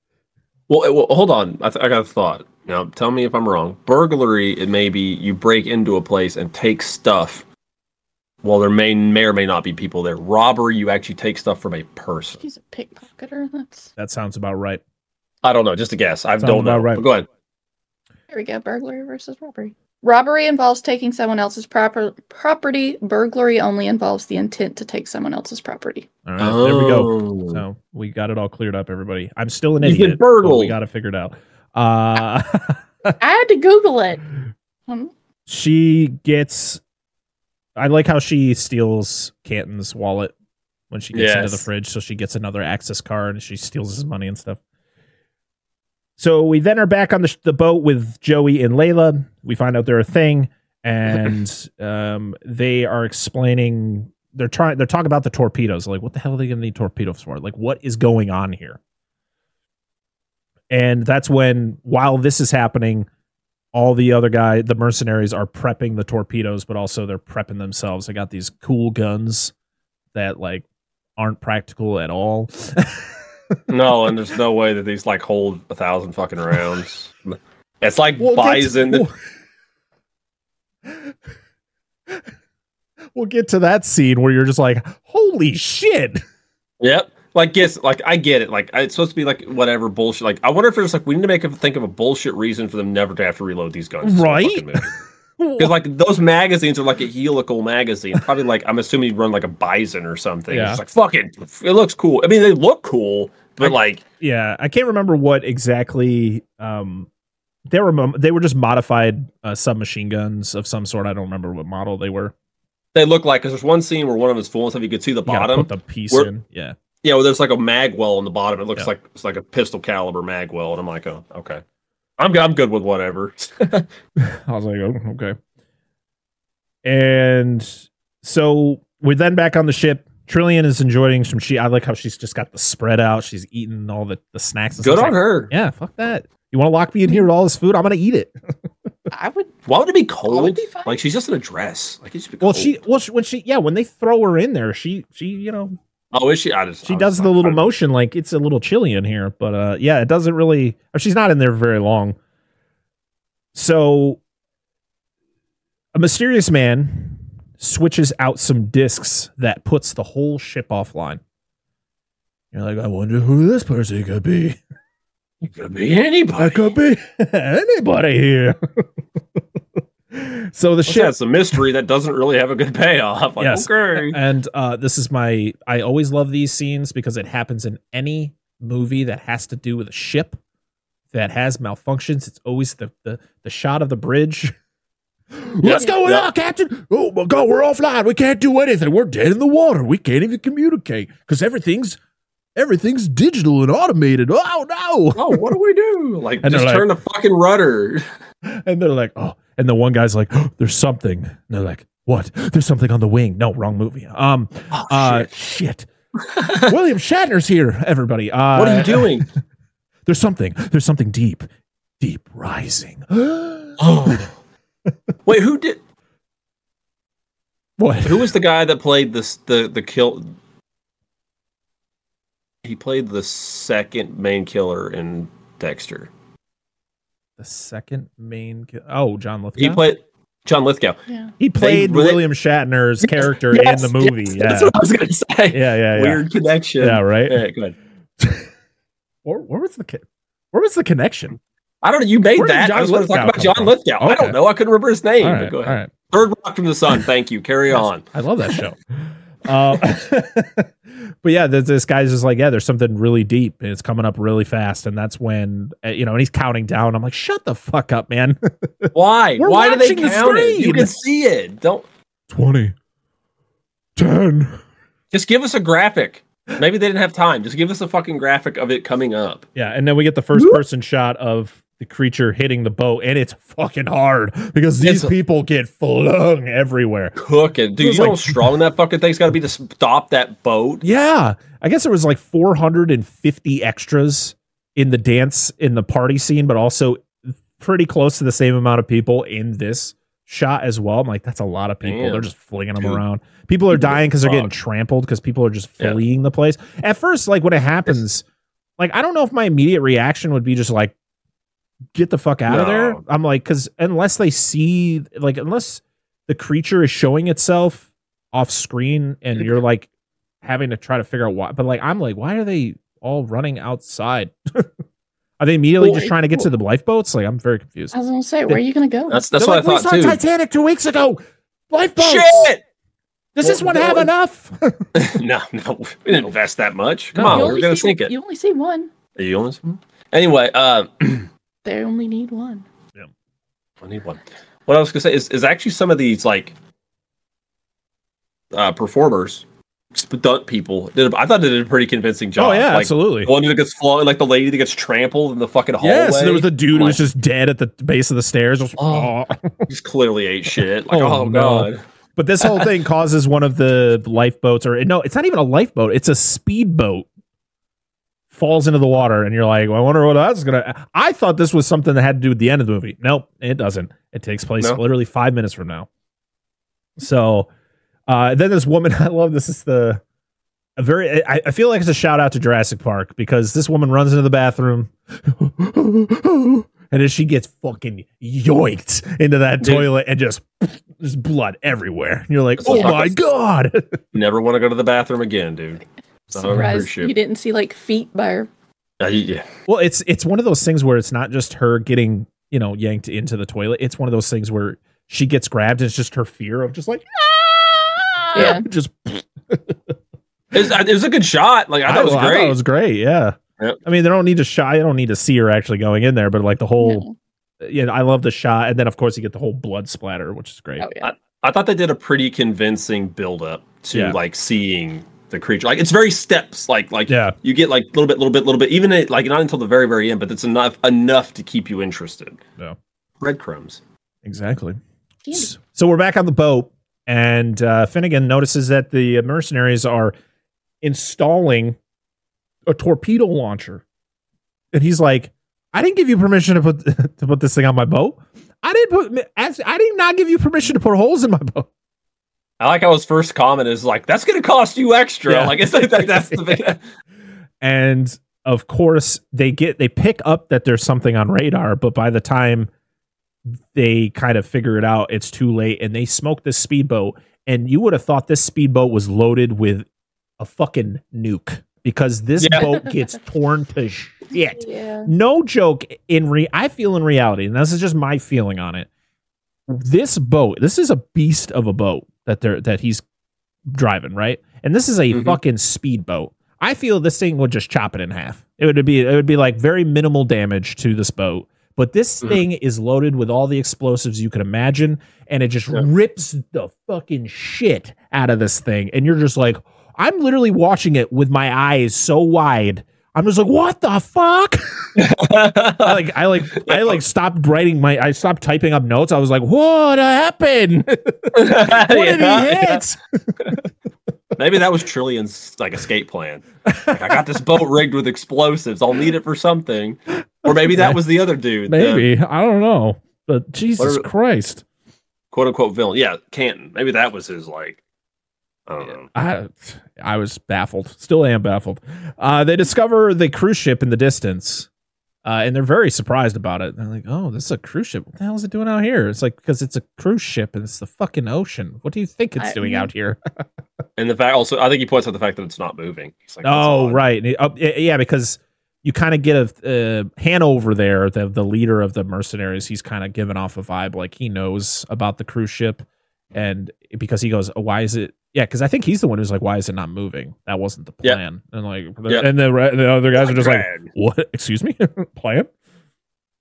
well, it- well, hold on. I, th- I got a thought. Now, tell me if I'm wrong. Burglary, it may be you break into a place and take stuff. Well, there may may or may not be people there. Robbery, you actually take stuff from a person. She's a pickpocketer. That's That sounds about right. I don't know. Just a guess. I Sounds don't know. right. But go ahead. there we go. Burglary versus robbery. Robbery involves taking someone else's proper property. Burglary only involves the intent to take someone else's property. All right, there we go. Oh. So we got it all cleared up, everybody. I'm still an You get idiot. but burgled. We got to figure it figured out. Uh, *laughs* I had to Google it. Um, she gets. I like how she steals Canton's wallet when she gets into the fridge, so she gets another access card and she steals his money and stuff. So we then are back on the, sh- the boat with Joey and Layla. We find out they're a thing, and *clears throat* um, they are explaining. They're trying. They're talking about the torpedoes. Like, what the hell are they going to need torpedoes for? Like, what is going on here? And that's when, while this is happening, all the other guy, the mercenaries, are prepping the torpedoes, but also they're prepping themselves. They got these cool guns that like aren't practical at all. *laughs* *laughs* No, and there's no way that these like hold a thousand fucking rounds. It's like We'll get to- bison. we'll- *laughs* we'll get to that scene where you're just like, holy shit. Yep. Like yes, like I get it. Like it's supposed to be like whatever bullshit. Like I wonder if there's like we need to make a, think of a bullshit reason for them never to have to reload these guns. Right? *laughs* Because like those magazines are like a helical magazine. Probably like I'm assuming you run like a bison or something. Yeah. It's like fucking, it. It looks cool. I mean they look cool, but like yeah, I can't remember what exactly um they were they were just modified uh, submachine guns of some sort. I don't remember what model they were. they look like because there's one scene where one of them is full and stuff. You could see the bottom. put the piece Where- in. Yeah. Yeah, well, there's like a mag well on the bottom. It looks Yeah. like it's like a pistol caliber mag well, and I'm like, oh, okay. I'm I'm good with whatever. *laughs* I was like, oh, okay. And so we're then back on the ship. Trillian is enjoying some she I like how she's just got the spread out. She's eating all the, the snacks and good stuff. on Like, her. Yeah, fuck that. You want to lock me in here with all this food? I'm gonna eat it. *laughs* I would. Why would it be cold? be fine. Like she's just in a dress. Like it should be Well, cold. she well she, when she yeah when they throw her in there, she she you know Oh, is she? I just she I does the little motion like it's a little chilly in here, but uh yeah, it doesn't really. She's not in there very long. So, a mysterious man switches out some discs that puts the whole ship offline. You're like, I wonder who this person could be. It could be anybody. I could be *laughs* anybody here. *laughs* *laughs* so the ship? A mystery that doesn't really have a good payoff. Like, Yes. okay. And uh, this is my. I always love these scenes because it happens in any movie that has to do with a ship that has malfunctions. It's always the the, the shot of the bridge. *gasps* What's going yeah. on, Captain? Oh my God, we're offline. We can't do anything. We're dead in the water. We can't even communicate because everything's everything's digital and automated. Oh no! Oh, what do we do? Like, *laughs* And just they're turn the fucking rudder. *laughs* And they're like, oh, and the one guy's like, oh, *gasps* there's something. And they're like, what? There's something on the wing. No, wrong movie. Um, Oh, uh, shit. shit. *laughs* William Shatner's here, everybody. Uh, What are you doing? *laughs* There's something. There's something deep Deep Rising. *gasps* Oh. Wait, who did? what? Who was the guy that played this? The the kill. He played the second main killer in Dexter. The second main. ki- Oh, John Lithgow. He played John Lithgow. Yeah. He played really- William Shatner's *laughs* character Yes, in the movie. yes, yeah. That's what I was gonna say. yeah, yeah, yeah. Weird connection. Yeah, right. Yeah, go ahead. *laughs* Where, where was the co- where was the connection? I don't know. You made Where that. John I was going to talk Lithgow about John from? Lithgow. I don't know. I couldn't remember his name. All but go ahead. right. Third Rock from the Sun. Thank you. Carry on. I love that show. *laughs* uh, but yeah, this, this guy's just like, yeah, there's something really deep, and it's coming up really fast, and that's when uh, you know, and he's counting down. I'm like, shut the fuck up, man. *laughs* Why? We're Why do they watching the count it? You can see it. Don't Twenty, ten. just give us a graphic. Maybe they didn't have time. Just give us a fucking graphic of it coming up. Yeah, and then we get the first person shot of the creature hitting the boat, and it's fucking hard because these It's people get flung everywhere. Cooking, dude. You was know how strong that fucking thing's got to be to stop that boat. Yeah, I guess there was like 450 extras in the dance in the party scene, but also pretty close to the same amount of people in this shot as well. I'm like, that's a lot of people. Damn. They're just flinging them Dude. around. People are People dying because they're getting trampled because people are just Yeah. fleeing the place. At first, like when it happens, like I don't know if my immediate reaction would be just like, get the fuck out of there. I'm like, because unless they see, like, unless the creature is showing itself off screen and you're like having to try to figure out why, but like, I'm like, why are they all running outside? *laughs* are they immediately Well, just trying to get to the lifeboats? Like, I'm very confused. I was gonna say, where are you gonna go? That's that's They're what like, I thought we saw too. Titanic two weeks ago. Lifeboats. Shit! Does this one have no, enough? *laughs* *laughs* no, no, we didn't invest that much. Come No. on, we're gonna see- sink it. You only see one. Are you honest? Anyway, um, *clears throat* They only need one. Yeah, I need one. What I was gonna say is, is actually some of these like uh performers, stunt people. Did a, I thought they did a pretty convincing job. oh yeah, like, absolutely. The one that gets flung, like the lady that gets trampled in the fucking hallway. Yes, there was the dude who was just dead at the base of the stairs. Just, Oh. oh. *laughs* just clearly ate shit. Like, *laughs* Oh, oh, no. god. But this whole thing causes one of the lifeboats, or no, it's not even a lifeboat; it's a speedboat. Falls into the water, and you're like, well, "I wonder what that's gonna." I thought this was something that had to do with the end of the movie. Nope, it doesn't. It takes place No? literally five minutes from now. So, uh, then this woman, *laughs* I love this. Is the a very? I, I feel like it's a shout out to Jurassic Park because this woman runs into the bathroom, and then she gets fucking yoinked into that Dude. toilet and just *laughs* there's blood everywhere. And you're like, It's oh like- my god. *laughs* Never want to go to the bathroom again, dude. It's not on a cruise Surprised you didn't see like feet by her. Uh, yeah. well, it's it's one of those things where it's not just her getting you know yanked into the toilet. It's one of those things where she gets grabbed. And it's just her fear of just like "Ah!" Yeah. *laughs* just. *laughs* It's, it was a good shot. Like I thought it was I great. it was great. Yeah. Yep. I mean, they don't need to shy. I don't need to see her actually going in there, but like the whole, No. you know, I love the shot, and then of course you get the whole blood splatter, which is great. Oh yeah. I thought they did a pretty convincing build up to Yeah. like seeing the creature. Like it's very steps. Like like Yeah. you get like a little bit, little bit, little bit. Even it, like not until the very very end, but it's enough enough to keep you interested. Yeah. Breadcrumbs. Exactly. Candy. So we're back on the boat, and uh, Finnegan notices that the mercenaries are installing a torpedo launcher, and he's like, "I didn't give you permission to put *laughs* to put this thing on my boat. I didn't put. I did not give you permission to put holes in my boat." I like how his first comment is like, "That's going to cost you extra." Yeah. Like it's like that, that's the big. *laughs* and of course they get they pick up that there's something on radar but by the time they kind of figure it out it's too late and they smoke this speedboat and you would have thought this speedboat was loaded with a fucking nuke because this Yeah. boat gets *laughs* torn to shit Yeah. no joke in re i feel in reality and this is just my feeling on it this boat this is a beast of a boat that they're that he's driving right and this is a Mhm. fucking speedboat i feel this thing would just chop it in half it would be it would be like very minimal damage to this boat but this Mhm. thing is loaded with all the explosives you could imagine and it just Yeah. rips the fucking shit out of this thing and you're just like i'm literally watching it with my eyes so wide i'm just like what the fuck *laughs* I like I like I like stopped writing my I stopped typing up notes. I was like, what happened? *laughs* what did he hit? Maybe that was Trillian's like escape plan. Like, I got this boat rigged with explosives. I'll need it for something. Or maybe that was the other dude, the Maybe I don't know, but Jesus Whatever- Christ, quote unquote villain. Yeah, Canton. Maybe that was his like. I don't know. I I was baffled. Still am baffled. Uh, they discover the cruise ship in the distance, uh, and they're very surprised about it. They're like, "Oh, this is a cruise ship. What the hell is it doing out here?" It's like because it's a cruise ship and it's the fucking ocean. What do you think it's I- doing out here? *laughs* And the fact also, I think he points out the fact that it's not moving. He's like, oh, right. And it- oh, yeah, yeah, because you kind of get a uh, Hanover there, the the leader of the mercenaries. He's kind of giving off a vibe like he knows about the cruise ship, and because he goes, oh, "Why is it?" Yeah, because I think he's the one who's like, "Why is it not moving?" That wasn't the Yep. plan. And like, Yep. and the re- the other guys are just like, "What? Excuse me, *laughs* plan?"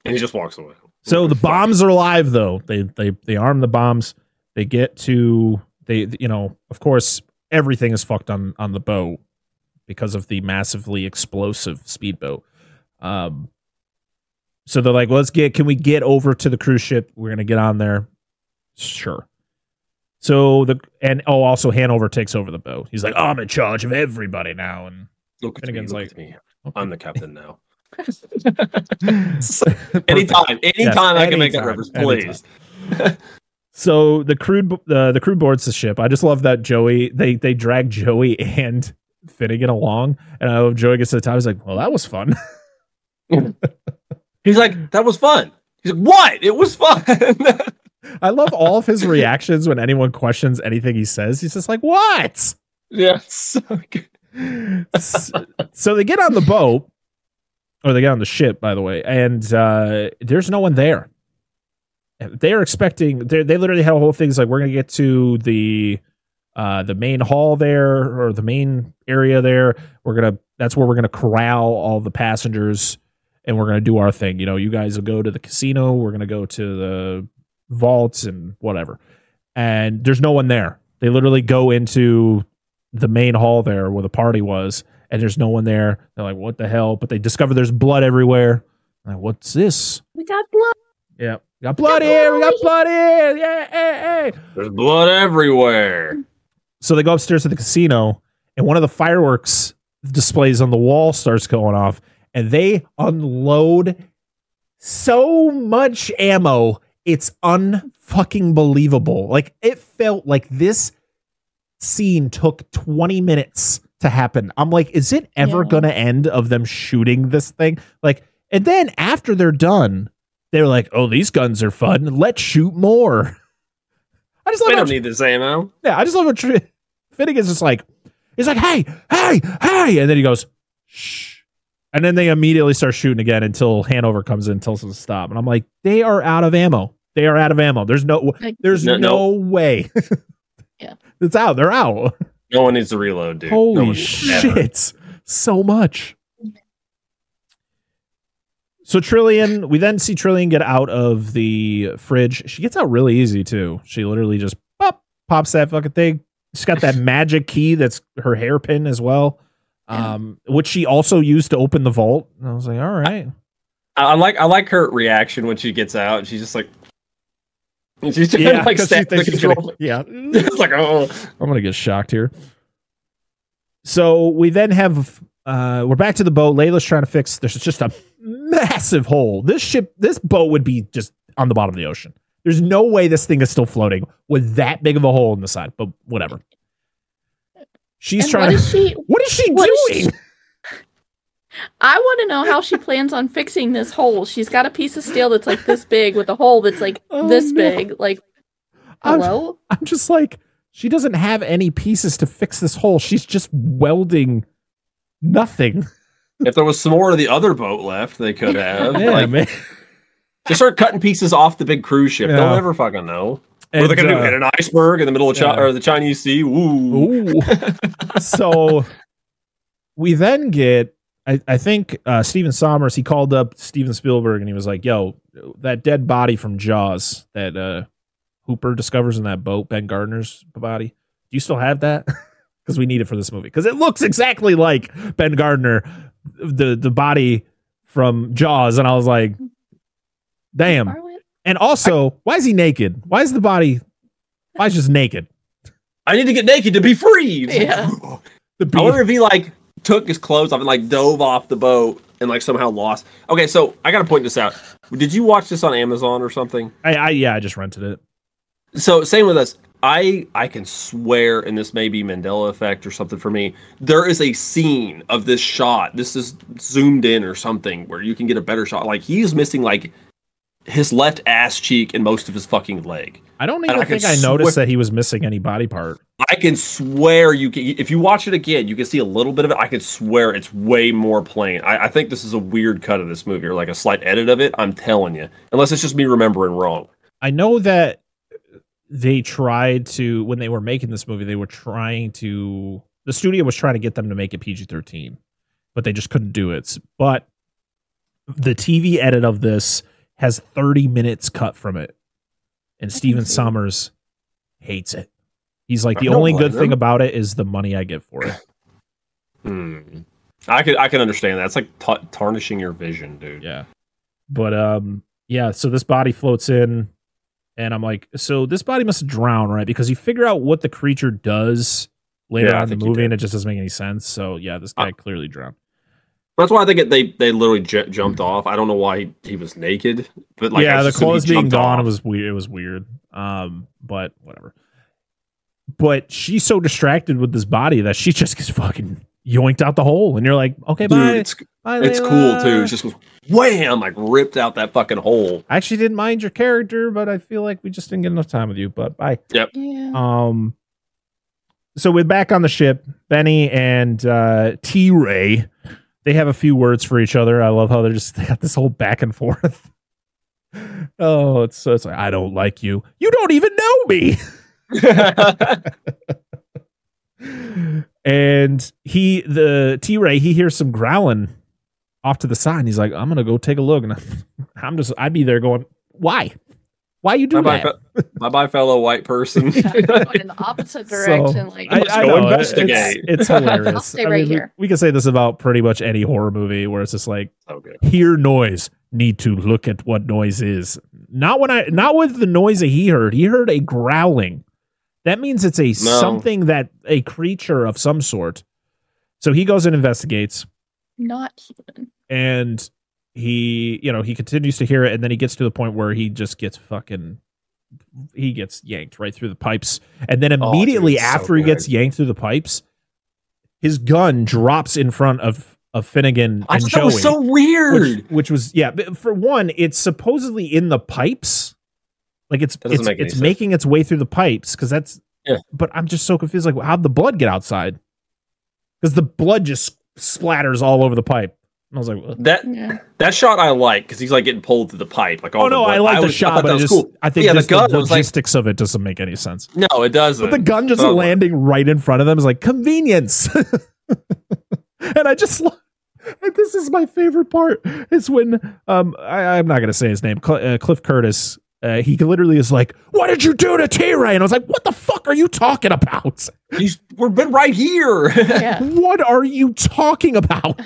And he just walks away. So the bombs are live though. They they they arm the bombs. They get to they you know of course everything is fucked on on the boat because of the massively explosive speedboat. Um. So they're like, let's get. Can we get over to the cruise ship? We're gonna get on there. Sure. So the and oh also Hanover takes over the boat. He's like, oh, I'm in charge of everybody now. And Look at me. Finnegan's Look like, at me. okay. I'm the captain now. *laughs* *laughs* anytime, anytime I can make that anytime, reference, please. So the crew, the the crew boards the ship. I just love that Joey they they drag Joey and Finnegan along, and I love Joey gets to the top. He's like, "Well, that was fun." *laughs* He's like, that was fun. He's like, what? It was fun. I love all of his reactions when anyone questions anything he says. He's just like, "What?" yeah, so so they get on the boat, or they get on the ship, by the way, and uh, there's no one there. They're expecting. They they literally had a whole thing. It's like we're gonna get to the uh, the main hall there or the main area there. We're gonna. That's where we're gonna corral all the passengers, and we're gonna do our thing. You know, you guys will go to the casino. We're gonna go to the vaults and whatever. And there's no one there. They literally go into the main hall there where the party was, and there's no one there. They're like, "What the hell?" But they discover there's blood everywhere. Like, what's this? We got blood. Yeah, we got blood here. We got blood here. Yeah, hey, hey. There's blood everywhere. So they go upstairs to the casino, and one of the fireworks displays on the wall starts going off, and they unload so much ammo. It's unfucking believable. Like it felt like this scene took 20 minutes to happen. I'm like, is it ever Yeah. gonna end of them shooting this thing? Like, and then after they're done, they're like, oh, these guns are fun. Let's shoot more. *laughs* I just love We how don't need this ammo. yeah, I just love what Tr- Finnegan's just like, he's like, hey, hey, hey, and then he goes, shh, and then they immediately start shooting again until Hanover comes in and tells them to stop, and I'm like, they are out of ammo. They are out of ammo. There's no, Like, there's No- no, no. way. *laughs* Yeah. *laughs* it's out. They're out. No one needs to reload, dude. Holy one needs- ever. shit, so much. So Trillian, we then see Trillian get out of the fridge. She gets out really easy too. She literally just pop pops that fucking thing. She's got that *laughs* magic key that's her hairpin as well, Yeah. um, which she also used to open the vault. And I was like, all right, I, I like I like her reaction when she gets out. She's just like, and she's trying to like *laughs* 'cause she the thinks she's gonna- *laughs* yeah. *laughs* it's like, oh, I'm gonna get shocked here. So we then have uh we're back to the boat. Layla's trying to fix there's just a massive hole. This ship this boat would be just on the bottom of the ocean. There's no way this thing is still floating with that big of a hole in the side, but whatever. She's And trying what to is she? What is she what is doing? I want to know how she plans on fixing this hole. She's got a piece of steel that's like this big with a hole that's like Oh, this no. big. Like, I'm- hello? I'm just like she doesn't have any pieces to fix this hole. She's just welding nothing. if there was some more of the other boat left, they could have. Yeah, like, man. just start cutting pieces off the big cruise ship. Yeah. They'll never fucking know. what are they gonna do? uh, Hit an iceberg in the middle of Chi- or the Chinese Sea? Woo! Ooh. *laughs* so we then get I, I think uh Stephen Sommers he called up Steven Spielberg and he was like, Yo, that dead body from Jaws that uh Hooper discovers in that boat, Ben Gardner's body. Do you still have that? *laughs* Because we need it for this movie. Because it looks exactly like Ben Gardner, the the body from Jaws. And I was like, damn. And also, why is he naked? Why is the body why is just naked? I need to get naked to be free. Yeah. *laughs* The I wonder if he like took his clothes off and like dove off the boat and like somehow lost. Okay, so I got to point this out. Did you watch this on Amazon or something? I, I yeah, I just rented it. So same with us. I I can swear, and this may be Mandela effect or something for me. There is a scene of this shot. This is zoomed in or something where you can get a better shot. Like he's missing like his left ass cheek and most of his fucking leg. I don't even I think I noticed swear- that he was missing any body part. I can swear you can. If you watch it again, you can see a little bit of it. I can swear it's way more plain. I, I think this is a weird cut of this movie or like a slight edit of it. I'm telling you, unless it's just me remembering wrong. I know that they tried to when they were making this movie, they were trying to the studio was trying to get them to make it PG thirteen, but they just couldn't do it. But the TV edit of this has thirty minutes cut from it, and Stephen Sommers hates it. He's like the only blame good thing about it is the money I get for it. *laughs* Hmm. I could I can understand that. It's like ta tarnishing your vision, dude. Yeah. But um yeah, so this body floats in and I'm like, so this body must drown, right? Because you figure out what the creature does later Yeah, on in the movie and it just doesn't make any sense. So yeah, this guy clearly drowned. That's why I think it, they they literally j- jumped off. I don't know why he, he was naked, but like yeah, the just clothes being gone off. was weird. It was weird. Um, but whatever. But she's so distracted with this body that she just gets fucking yoinked out the hole, and you're like, okay, Dude, bye. it's Bye, it's cool too. It just goes wham, like ripped out that fucking hole. I actually didn't mind your character, but I feel like we just didn't get enough time with you. But bye. Yep. Yeah. Um, so we're back on the ship. Benny and uh, T Ray, they have a few words for each other. I love how they're just *laughs* they got this whole back and forth. *laughs* oh, it's so it's like I don't like you. You don't even know me. *laughs* and he, the T Ray, he hears some growling off to the side. He's like, I'm gonna go take a look, and I'm just I'd be there going, why? Why you do bye that? *laughs* bye, fe- bye bye, fellow white person. *laughs* Going in the *laughs* opposite direction. like I, Let's I go know, investigate. It's, it's hilarious. I'll stay I right mean, here. We, can say this about pretty much any horror movie where it's just like okay. hear noise, need to look at what noise is. Not when I not with the noise that he heard. He heard a growling. That means it's a something that a creature of some sort. So he goes and investigates not human. and he you know he continues to hear it and then he gets to the point where he just gets fucking he gets yanked right through the pipes. And then Oh, immediately dude, so after he gets yanked through the pipes his gun drops in front of of Finnegan I and thought Joey that was so weird. which, which was yeah but for one it's supposedly in the pipes. Like it's it's, make it's making its way through the pipes because that's Yeah. but i'm just so confused like how'd the blood get outside? Because the blood just splatters all over the pipe i was like what? that Yeah. that shot I like because he's like getting pulled through the pipe. Like all oh no the i blood. like the was- shot thought but that I was just cool. i think yeah, just the gun the was like logistics of it doesn't make any sense no, it doesn't. but the gun just Oh, landing right in front of them is like convenience *laughs* and i just lo- and this is my favorite part is when um I, i'm not gonna say his name Cl- uh, cliff curtis uh, he literally is like, "What did you do to T-Ray?" And I was like, "What the fuck are you talking about? He's we've been right here. Yeah. *laughs* What are you talking about?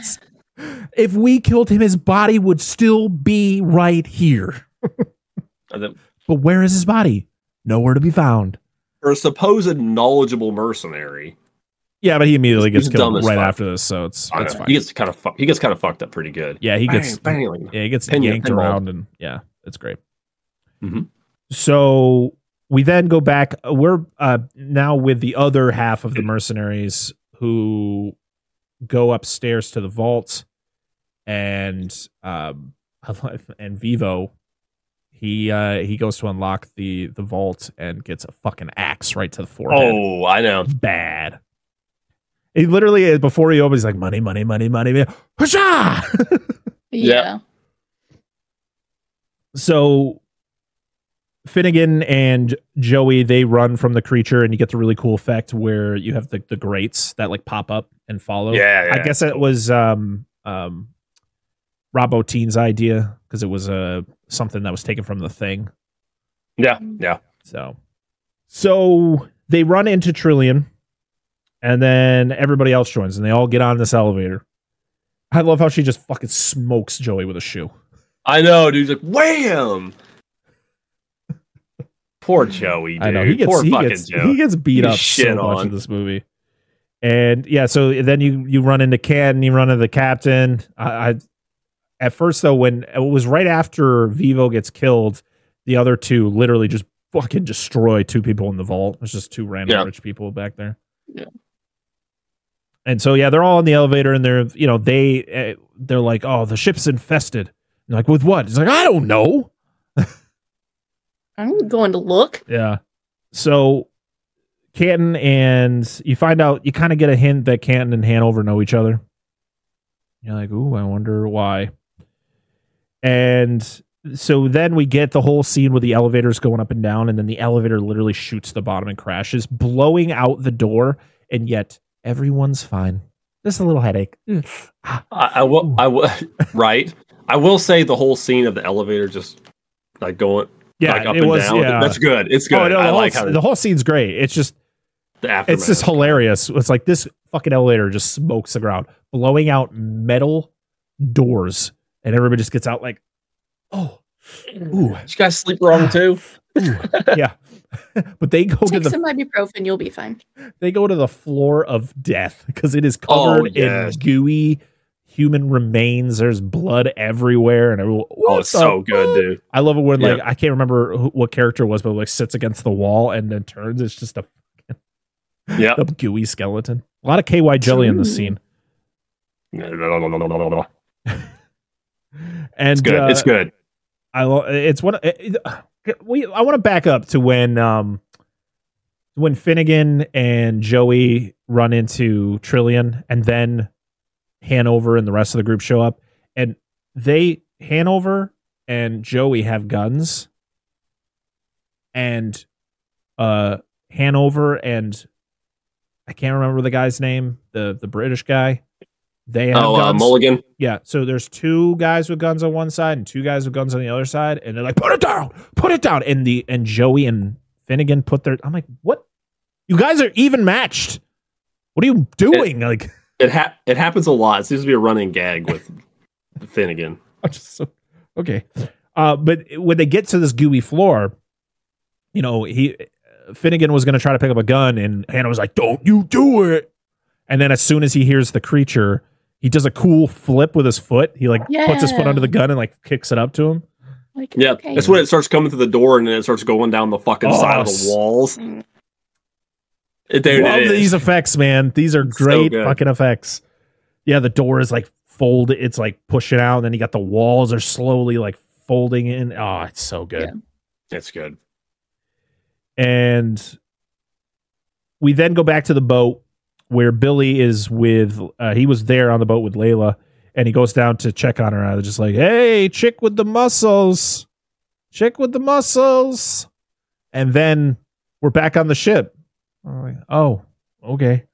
If we killed him, his body would still be right here. *laughs* But where is his body? Nowhere to be found." For a supposed knowledgeable mercenary, Yeah, but he immediately He's gets dumb killed right fuck. after this, so it's it's fine. he gets kind of fu- he gets kind of fucked up pretty good. Yeah, he gets Bang, bang, yeah, he gets Pin- yanked pinball. around and yeah, it's great. Mhm. So we then go back. We're uh, now with the other half of the mercenaries who go upstairs to the vault, and um, *laughs* and Vivo, he uh, he goes to unlock the the vault and gets a fucking axe right to the forehead Oh, I know. bad. He literally before he opens, he's like money, money, money, money, money. Husha! Yeah. so Finnegan and Joey they run from the creature, and you get the really cool effect where you have the the grates that like pop up and follow. Yeah, yeah, I guess it was um um Rob Bottin's idea because it was uh, something that was taken from the thing. Yeah, yeah. So, so they run into Trillian, and then everybody else joins, and they all get on this elevator. I love how she just fucking smokes Joey with a shoe. I know, dude. He's like, wham! *laughs* Poor Joey, dude. I know he gets Poor he fucking gets Joey. he gets beat He's up shit so much on. in this movie. And yeah, so then you you run into Ken, you run into the captain. I, I at first though, when it was right after Vivo gets killed, the other two literally just fucking destroy two people in the vault. it's just two random Yeah. rich people back there. Yeah. And so yeah, they're all in the elevator, and they're you know they uh, they're like, oh, the ship's infested. And like with what? it's like, I don't know. I'm going to look. Yeah. So Canton and you find out you kind of get a hint that Canton and Hanover know each other. You're like, ooh, I wonder why. And so then we get the whole scene with the elevators going up and down, and then the elevator literally shoots the bottom and crashes, blowing out the door, and yet everyone's fine. Just a little headache. Ah, I, I will. I will. *laughs* right. I will say the whole scene of the elevator just like going Yeah, like up it and was. down. Yeah, That's good. It's good. Oh, no, the, I whole, like how the whole scene's great. It's just the aftermath. it's just hilarious. It's like this fucking elevator just smokes the ground, blowing out metal doors, and everybody just gets out like, oh, mm. ooh, Did you guys sleep wrong ah, too? yeah. *laughs* but they go to Take the some ibuprofen, you'll be fine. they go to the floor of death because it is Oh, covered yes. in gooey human remains. There's blood everywhere, and everyone. Oh, it's the so good, fuck?" dude. I love it when like I can't remember who, what character it was, but like sits against the wall and then turns. It's just a, Yeah. *laughs* a gooey skeleton. A lot of KY jelly in this Ooh. *laughs* scene. It's good. uh, it's good. I it's one. It, it- we I want to back up to when um when Finnegan and Joey run into Trillian, and then Hanover and the rest of the group show up, and they Hanover and Joey have guns, and uh Hanover and I can't remember the guy's name, the the British guy. They have Oh, uh. Mulligan. Yeah, so there's two guys with guns on one side and two guys with guns on the other side, and they're like, "Put it down, put it down." And the and Joey and Finnegan put their. I'm like, "What? You guys are even matched. What are you doing?" like, *laughs* It ha- it happens a lot. It seems to be a running gag with *laughs* Finnegan. *laughs* I'm just so okay. Uh, but when they get to this gooey floor, you know, he Finnegan was going to try to pick up a gun, and Hannah was like, "Don't you do it!" And then as soon as he hears the creature, he does a cool flip with his foot. He like puts his foot under the gun and like kicks it up to him. Like, Yeah, okay. that's when it starts coming through the door and then it starts going down the fucking Oh, side of the walls. Mm. It, dude, Love it is. these effects, man. These are It's so great fucking effects. Yeah, the door is like folded. It's like pushing out, and then you got the walls are slowly like folding in. Oh, it's so good. Yeah. It's good. And we then go back to the boat where Billy is with. Uh, he was there on the boat with Layla, and he goes down to check on her. And I was just like, "Hey, chick with the muscles, chick with the muscles." And then we're back on the ship. Like, oh, okay.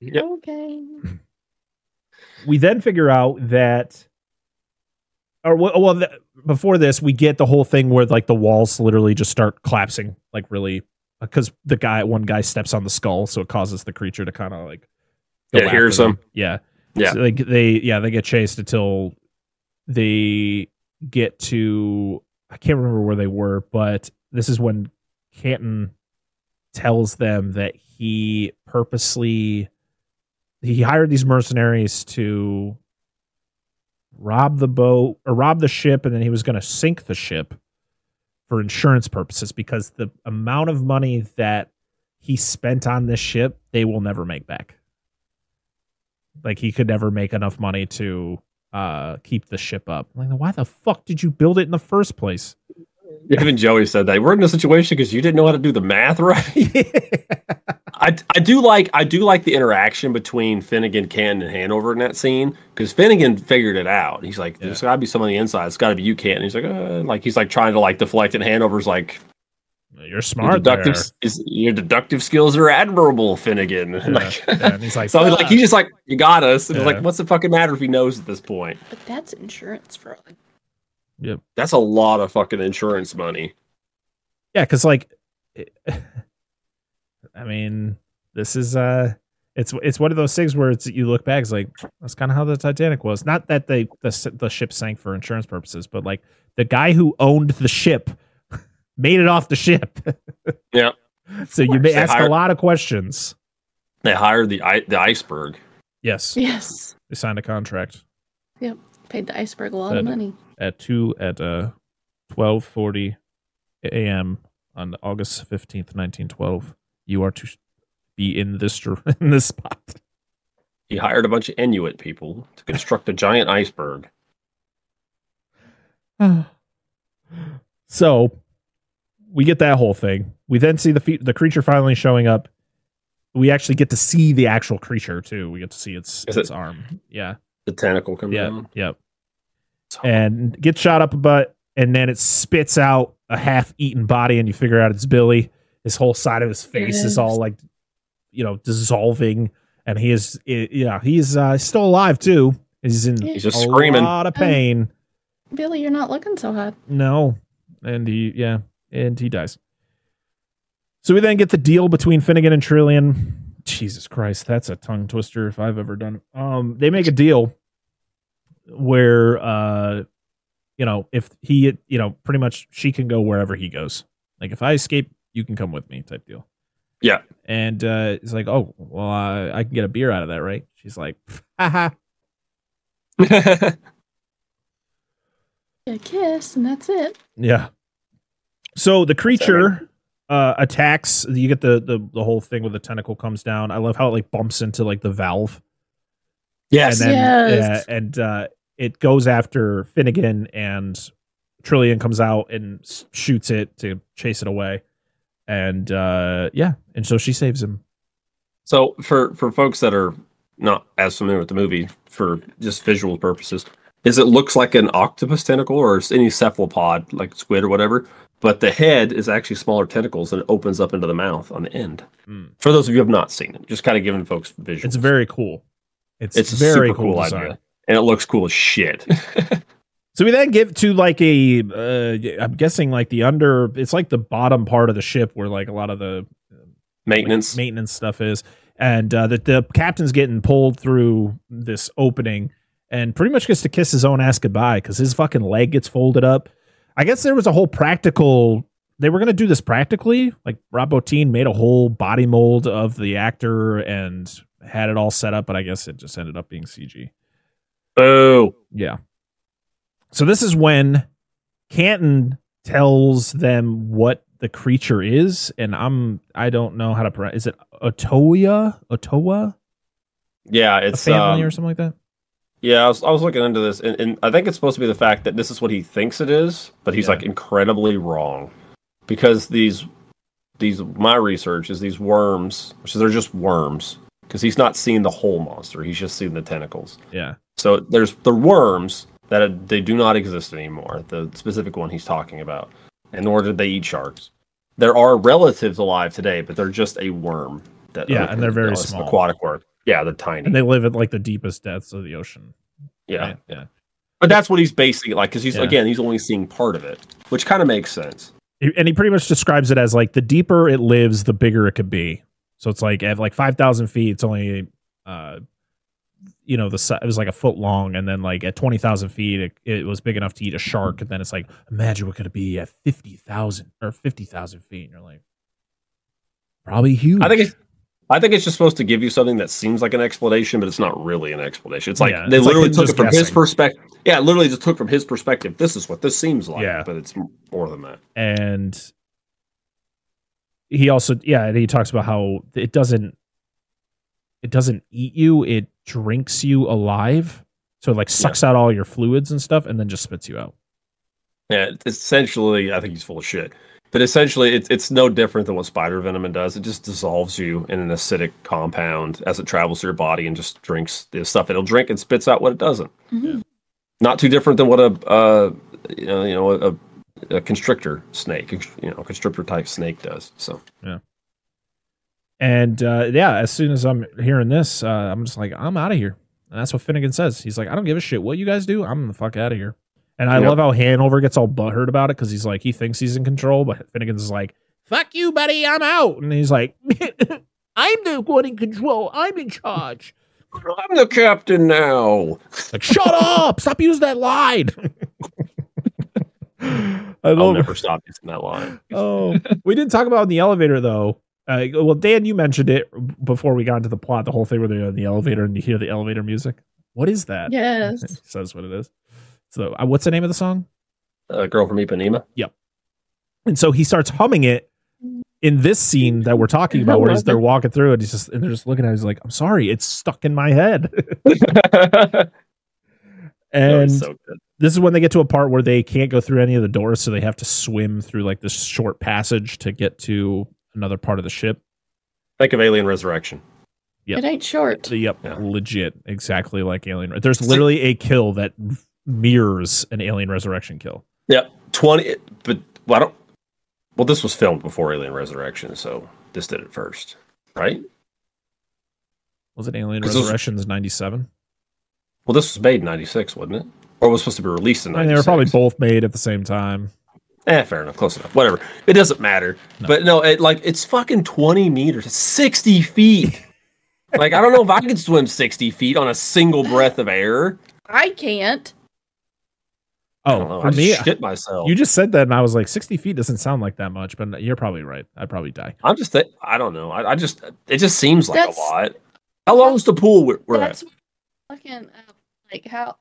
Yep. Okay. we then figure out that or well, well before this we get the whole thing where like the walls literally just start collapsing like really because the guy one guy steps on the skull so it causes the creature to kind of like go Yeah, hears them. him. yeah Yeah. so, like they yeah they get chased until they get to i can't remember where they were but this is when canton tells them that he purposely he hired these mercenaries to rob the boat or rob the ship and then he was going to sink the ship for insurance purposes because the amount of money that he spent on this ship they will never make back. Like he could never make enough money to uh keep the ship up. Like why the fuck did you build it in the first place *laughs* Even Joey said that we're in a situation because you didn't know how to do the math *laughs* right. *laughs* I, I do like I do like the interaction between Finnegan, Canton, and Hanover in that scene because Finnegan figured it out. He's like, "There's got to be some on the inside. It's got to be you, Canton." And he's like, uh, like he's like trying to like deflect, and Hanover's like, you're "Your smart deductive, there. is, your deductive skills are admirable, Finnegan." Yeah, like, yeah, and he's like so like he's just like, "You got us." And it's Yeah. like, what's the fucking matter if he knows at this point? But that's insurance fraud. Yep That's a lot of fucking insurance money. Yeah, because like, I mean, this is uh, it's it's one of those things where it's you look back, it's like that's kind of how the Titanic was. Not that they the the ship sank for insurance purposes, but like the guy who owned the ship *laughs* made it off the ship. *laughs* Yeah. so you may They ask a lot of questions. They hired the the iceberg. Yes, Yes. they signed a contract Paid the iceberg a lot Said- of money. at two at uh twelve forty a.m. on August fifteenth, nineteen twelve. You are to be in this *laughs* in this spot. He hired a bunch of Inuit people to construct a giant iceberg. *sighs* so we get that whole thing. We then see the fe- the creature finally showing up. We actually get to see the actual creature too. We get to see its Is its it- arm. Yeah, The tentacle comes yeah, down. yeah. It's And gets shot up a butt, and then it spits out a half-eaten body, and you figure out it's Billy. His whole side of his face is all like, you know, dissolving, and he is, i- yeah, he's uh, still alive too. He's in He's just a screaming. lot of pain. Billy, you're not looking so hot. No. And he, yeah, and he dies. So we then get the deal between Finnegan and Trillian. Jesus Christ, that's a tongue twister if I've ever done. it. Um, they make a deal where, uh, you know, if he, you know, pretty much she can go wherever he goes. Like if I escape, you can come with me, type deal. Yeah. And uh, it's like, oh, well, I, I can get a beer out of that, right? She's like, *laughs* haha. A kiss, and that's it. Yeah. So the creature uh attacks. You get the, the the whole thing with the tentacle comes down. I love how it like bumps into like the valve. yes. And then Yes. yeah, and uh it goes after Finnegan and Trillian comes out and shoots it to chase it away. And uh yeah, and so she saves him. So for for folks that are not as familiar with the movie, for just visual purposes, is it looks like an octopus tentacle or any cephalopod like squid or whatever, but the head is actually smaller tentacles and it opens up into the mouth on the end. Mm. For those of you who have not seen it, just kind of giving folks visuals. It's very cool. It's, it's a very super cool, cool, idea, and it looks cool as shit. *laughs* *laughs* So we then give to like a, uh, I'm guessing like the under, it's like the bottom part of the ship where like a lot of the Maintenance. like, maintenance stuff is, and uh, the the captain's getting pulled through this opening, and pretty much gets to kiss his own ass goodbye because his fucking leg gets folded up. I guess there was a whole practical. They were gonna do this practically. Like Rob Bottin made a whole body mold of the actor and had it all set up, but I guess it just ended up being CG. Boo. Yeah. So this is when Canton tells them what the creature is, and I'm I don't know how to pronounce. Is it Otoya? Otoa? Yeah, A it's family um, or something like that? Yeah, I was, I was looking into this, and, and I think it's supposed to be the fact that this is what he thinks it is, but he's Yeah. like incredibly wrong, because these these my research is these worms, which they're just worms, because he's not seeing the whole monster, he's just seeing the tentacles. Yeah. So there's the worms that they do not exist anymore. The specific one he's talking about, and nor did they eat sharks. There are relatives alive today, but they're just a worm. That Yeah, and they're very small. Aquatic worm. Yeah, they're tiny. And they live at like the deepest depths of the ocean. yeah, right? Yeah. But that's what he's basing it like because he's Yeah. again he's only seeing part of it, which kind of makes sense. And he pretty much describes it as like the deeper it lives, the bigger it could be. So it's like at like five thousand feet, it's only uh you know the si- it was like a foot long, and then like at twenty thousand feet, it, it was big enough to eat a shark. And then it's like imagine what could it be at fifty thousand or fifty thousand feet, and you're like probably huge. I think it's I think it's just supposed to give you something that seems like an explanation, but it's not really an explanation. It's like Yeah, they it's literally him took it from his perspective. Yeah, literally just took from his perspective. This is what this seems like. Yeah. but it's more than that. and he also yeah and he talks about how it doesn't it doesn't eat you it drinks you alive so it like sucks out all your fluids and stuff and then just spits you out Yeah, essentially, I think he's full of shit. But essentially, it's it's no different than what spider venom does. It just dissolves you in an acidic compound as it travels through your body and just drinks the stuff it'll drink and spits out what it doesn't. Mhm. Not too different than what a uh, you know, you know a, a constrictor snake, you know, a constrictor type snake does. So yeah. and uh yeah as soon as i'm hearing this uh i'm just like i'm out of here and that's what finnegan says he's like i don't give a shit what you guys do i'm the fuck out of here and i Yep. love how hanover gets all butthurt about it because he's like he thinks he's in control but finnegan's like fuck you buddy i'm out and he's like *laughs* i'm the one in control i'm in charge I'm the captain now. Like, shut up! Stop using that line. *laughs* I I'll love never stop using that line. *laughs* Oh, we didn't talk about in the elevator though. Uh, well, Dan, you mentioned it before we got into the plot. The whole thing where they're in the elevator and you hear the elevator music. What is that? Yes. It says what it is. So, uh, what's the name of the song? Uh, girl from Ipanema. Yep. And so he starts humming it in this scene that we're talking about, where they're walking through and he's just and they're just looking at. it. He's like, "I'm sorry, it's stuck in my head." *laughs* And so good. this is when they get to a part where they can't go through any of the doors, so they have to swim through like this short passage to get to another part of the ship. Think of Alien Resurrection. Yep. It ain't short. Yep, Yeah. legit, exactly like Alien. There's literally a kill that mirrors an Alien Resurrection kill. Yep, twenty. But well, I don't. Well, this was filmed before Alien Resurrection, so this did it first, right? Was it Alien those- Resurrections '97? Well, this was made in '96, wasn't it? Or was supposed to be released in I mean, '96? they were probably both made at the same time. Eh, fair enough, close enough. Whatever. It doesn't matter. But no, it like it's fucking twenty meters, sixty feet. like I don't know if I could swim sixty feet on a single breath of air. I can't. I. Oh, for I just me, shit myself. you just said that, and I was like, 60 feet doesn't sound like that much, but you're probably right. I'd probably die. I'm just. th- I don't know. I, I just. It just seems like That's- a lot. How long is the pool we're, we're That's at? fucking uh, like how.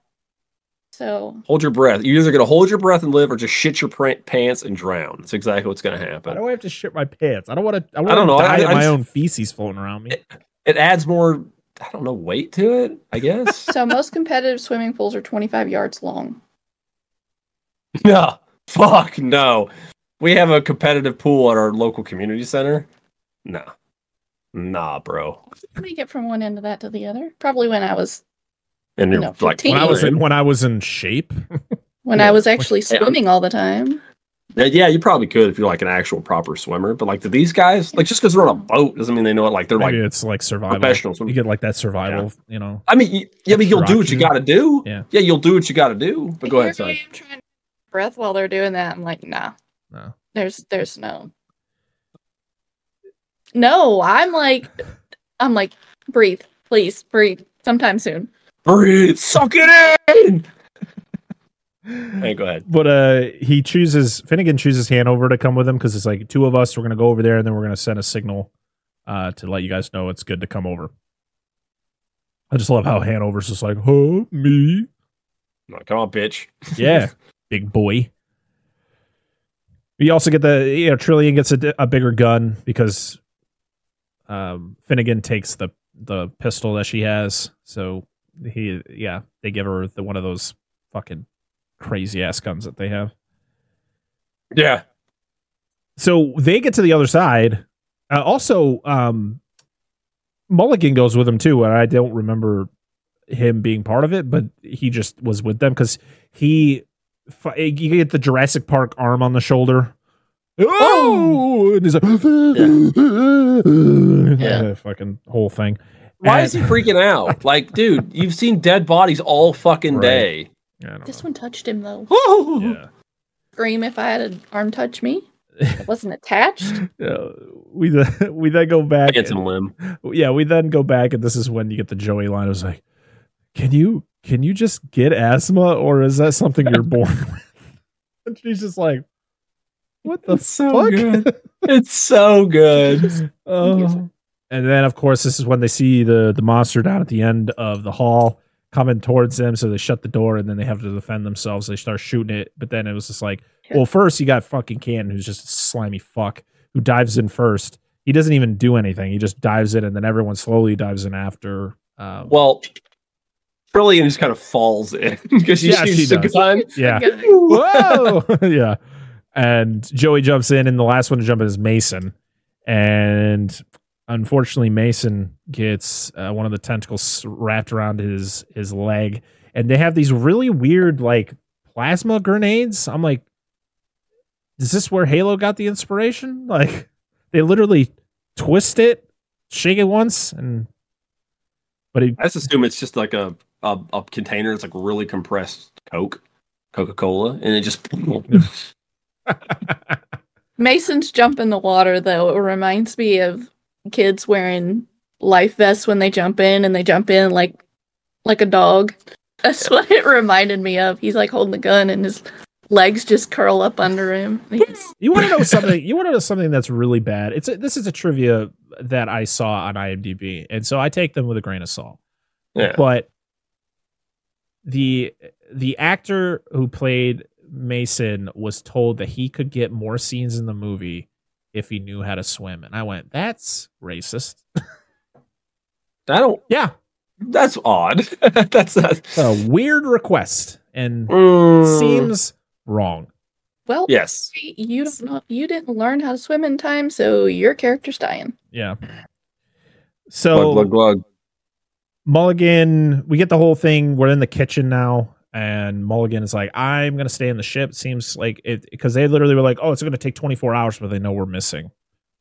So Hold your breath. You're either gonna hold your breath and live, or just shit your pr- pants and drown. That's exactly what's gonna happen. Why do I have to shit my pants? I don't want to. I, I don't know. Die I- of I my just- own feces floating around me. It adds more. I don't know weight to it. I guess. *laughs* so most competitive swimming pools are 25 yards long. *laughs* no. Fuck no. We have a competitive pool at our local community center. No, Nah, bro. How do get from one end of that to the other? Probably when I was And you're No, like, 15. When I was in, in, when I was in shape, *laughs* when Yeah. I was actually Yeah. swimming all the time. yeah, you probably could if you're like an actual proper swimmer. But like, do these guys like just because they're on a boat doesn't mean they know it? Like they're maybe like it's like survival. professionals. You get like that survival, you know. I mean, y- yeah, but you'll do what you got to do. Yeah. yeah, you'll do what you got to do. But go ahead, Here I son. am trying to breath while they're doing that. I'm like, nah, No. there's there's no. No, I'm like, I'm like, breathe, please, breathe. Sometime soon. Breathe, suck it in. Hey, go ahead. But uh, he chooses Finnegan chooses Hanover to come with him because it's like two of us. We're gonna go over there and then we're gonna send a signal uh, to let you guys know it's good to come over. I just love how Hanover's just like, huh, me, I'm like, Come on, bitch. yeah, *laughs* big boy. You also get the you know Trillian gets a, a bigger gun because um, Finnegan takes the the pistol that she has. So he yeah they give her the one of those fucking crazy ass guns that they have. Yeah. so they get to the other side. Uh, also, um, Mulligan goes with them too, and I don't remember him being part of it, but he just was with them because he you get the Jurassic Park arm on the shoulder. Oh, and he's like, yeah, *laughs* *laughs* fucking whole thing. Why And- is he freaking out? *laughs* Like, dude, you've seen dead bodies all fucking Right. day. I don't This know. one touched him though. Yeah. Scream if I had an arm touch me. It wasn't attached. Yeah, we then, we then go back. Get some limb. yeah, we then go back, and this is when you get the Joey line. It was like, "Can you can you just get asthma, or is that something you're born *laughs* with?" And she's just like, "What the It's so fuck?" good. *laughs* It's so good. Oh. and then, of course, this is when they see the the monster down at the end of the hall coming towards them. So they shut the door, and then they have to defend themselves. They start shooting it, but then it was just like, well, first you got fucking Cannon, who's just a slimy fuck who dives in first. He doesn't even do anything. He just dives in, and then everyone slowly dives in after. Um, Well, Trillian just kind of falls in *laughs* because she Yeah, she shoots the does. gun. yeah. Whoa! *laughs* *laughs* yeah. And Joey jumps in, and the last one to jump in is Mason. And unfortunately, Mason gets uh, one of the tentacles wrapped around his his leg, and they have these really weird like plasma grenades. I'm like, is this where Halo got the inspiration? Like, they literally twist it, shake it once, and but he I just assume it's just like a, a a container. that's like really compressed Coke, Coca Cola, and it just *laughs* Mason's jump in the water though. It reminds me of kids wearing life vests when they jump in, and they jump in like like a dog. *laughs* That's what it reminded me of. He's like holding the gun, and his legs just curl up under him. He's- *laughs* You want to know something? You want to know something that's really bad? It's a, this is a trivia that I saw on IMDb, and so I take them with a grain of salt. Yeah. But the the actor who played Mason was told that he could get more scenes in the movie if he knew how to swim, and I went, "That's racist." *laughs* I don't. Yeah, That's odd. *laughs* that's not. a weird request, and Mm, seems wrong. well, Yes. you don't know. You didn't learn how to swim in time, so your character's dying. Yeah. So Glug glug glug. Mulligan, we get the whole thing. We're in the kitchen now, and Mulligan is like, "I'm gonna stay in the ship." Seems like it because they literally were like, "Oh, it's gonna take 24 hours," but they know we're missing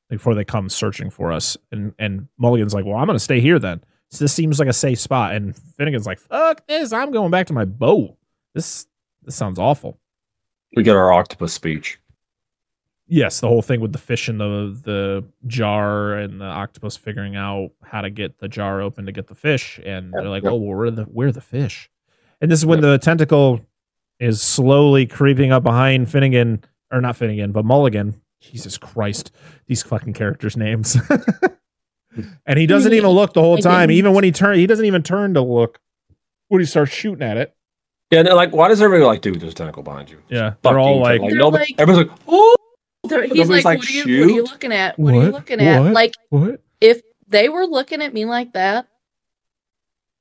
before they come searching for us. And and Mulligan's like, "Well, I'm gonna stay here then." So this seems like a safe spot. And Finnegan's like, "Fuck this! I'm going back to my boat. This this sounds awful." We get our octopus speech. Yes, the whole thing with the fish in the the jar and the octopus figuring out how to get the jar open to get the fish, and they're like, Yep. "Oh, well, we're the we're the fish," and this is when the tentacle is slowly creeping up behind Finnegan, or not Finnegan, but Mulligan. Jesus Christ, these fucking characters' names. *laughs* and he doesn't even look the whole time, even when he turn, he doesn't even turn to look when he starts shooting at it. Yeah, and they're like, why does everybody like, dude, there's a tentacle behind you? Yeah, they're all Fucking- like, They're nobody, like- everybody's like, oh, They're- he's Nobody's like, like, what, are you, what are you looking at? What, are you looking at? What? Like, "What?" if they were looking at me like that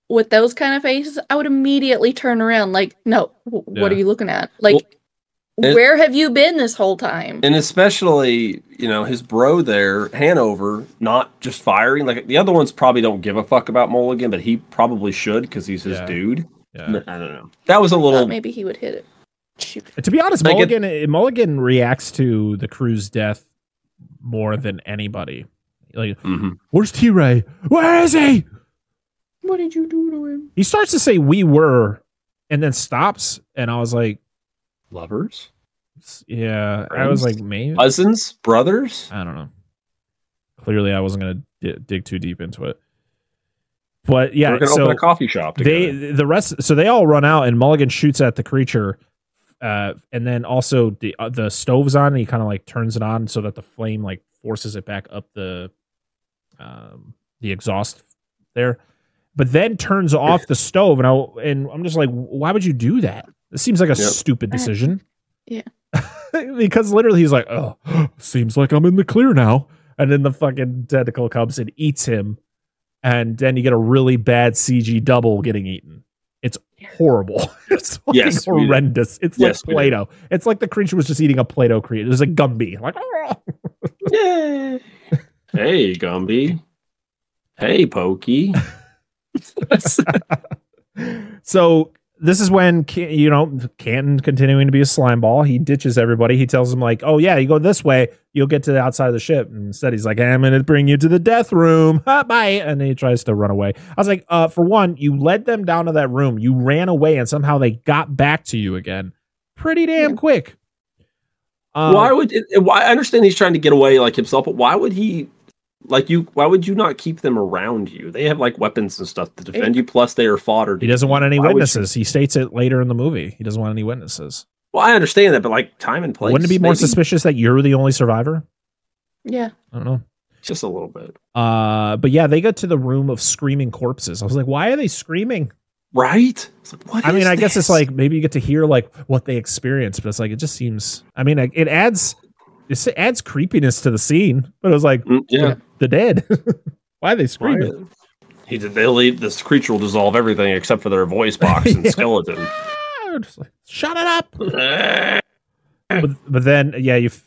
with those kind of faces, I would immediately turn around. Like, no, w- what are you looking at? Like, it- where have you been this whole time? and especially you know his bro there, Hanover, not just firing. Like the other ones probably don't give a fuck about Mulligan, but he probably should because he's his Yeah. dude. Yeah. I don't know. That was a Thought little. maybe he would hit it. Shoot. To be honest, Like it- Mulligan Mulligan reacts to the crew's death more than anybody. Like, Mhm. where's T Ray? Where is he? What did you do to him? He starts to say we were, and then stops, and I was like, lovers, yeah. I was like, maybe cousins, brothers. I don't know. Clearly, I wasn't gonna di- dig too deep into it. But yeah, We're gonna so open a coffee shop. they the rest so they all run out and mulligan shoots at the creature uh and then also the uh, the stove's on and he kind of like turns it on so that the flame like forces it back up the um the exhaust there but then turns off the stove and I and I'm just like why would you do that it seems like a Yep. stupid decision Yeah. *laughs* because literally he's like oh *gasps* seems like I'm in the clear now and then the fucking tentacle comes and eats him and then you get a really bad CG double getting eaten. Horrible. *laughs* It's fucking Yes, horrendous. It's Yes, like. Play-Doh. It's like the creature was just eating a Play-Doh creature. It was a Gumby. Like, Yay. hey, Gumby. Hey, Pokey. *laughs* so this is when you know Canton continuing to be a slime ball. He ditches everybody. He tells them like, "Oh yeah, you go this way, you'll get to the outside of the ship." And instead, he's like, "I'm going to bring you to the death room. Ha, *laughs* Bye." And he tries to run away. I was like, uh, "For one, you led them down to that room. You ran away, and somehow they got back to you again, pretty damn Yeah. quick." Um, why would it, why I understand he's trying to get away like himself, but why would he like you why would you not keep them around you? They have like weapons and stuff to defend you, plus they are fodder. He doesn't want any Why would you- witnesses. He states it later in the movie. He doesn't want any witnesses. Well, I understand that, but like time and place. Wouldn't it be more maybe? suspicious that you're the only survivor? Yeah. I don't know. Just a little bit. Uh, but yeah, they go to the room of screaming corpses. I was like, why are they screaming? Right? It's like, what I mean, is I guess it's like maybe you get to hear like what they experience, but it's like it just seems. I mean, it adds it adds creepiness to the scene. But it was like Mm, yeah. The dead. *laughs* why are they Right. screaming? He did. They'll leave. This creature will dissolve everything except for their voice box and *laughs* skeleton. Ah, just like, Shut it up. *laughs* but, but then yeah you f-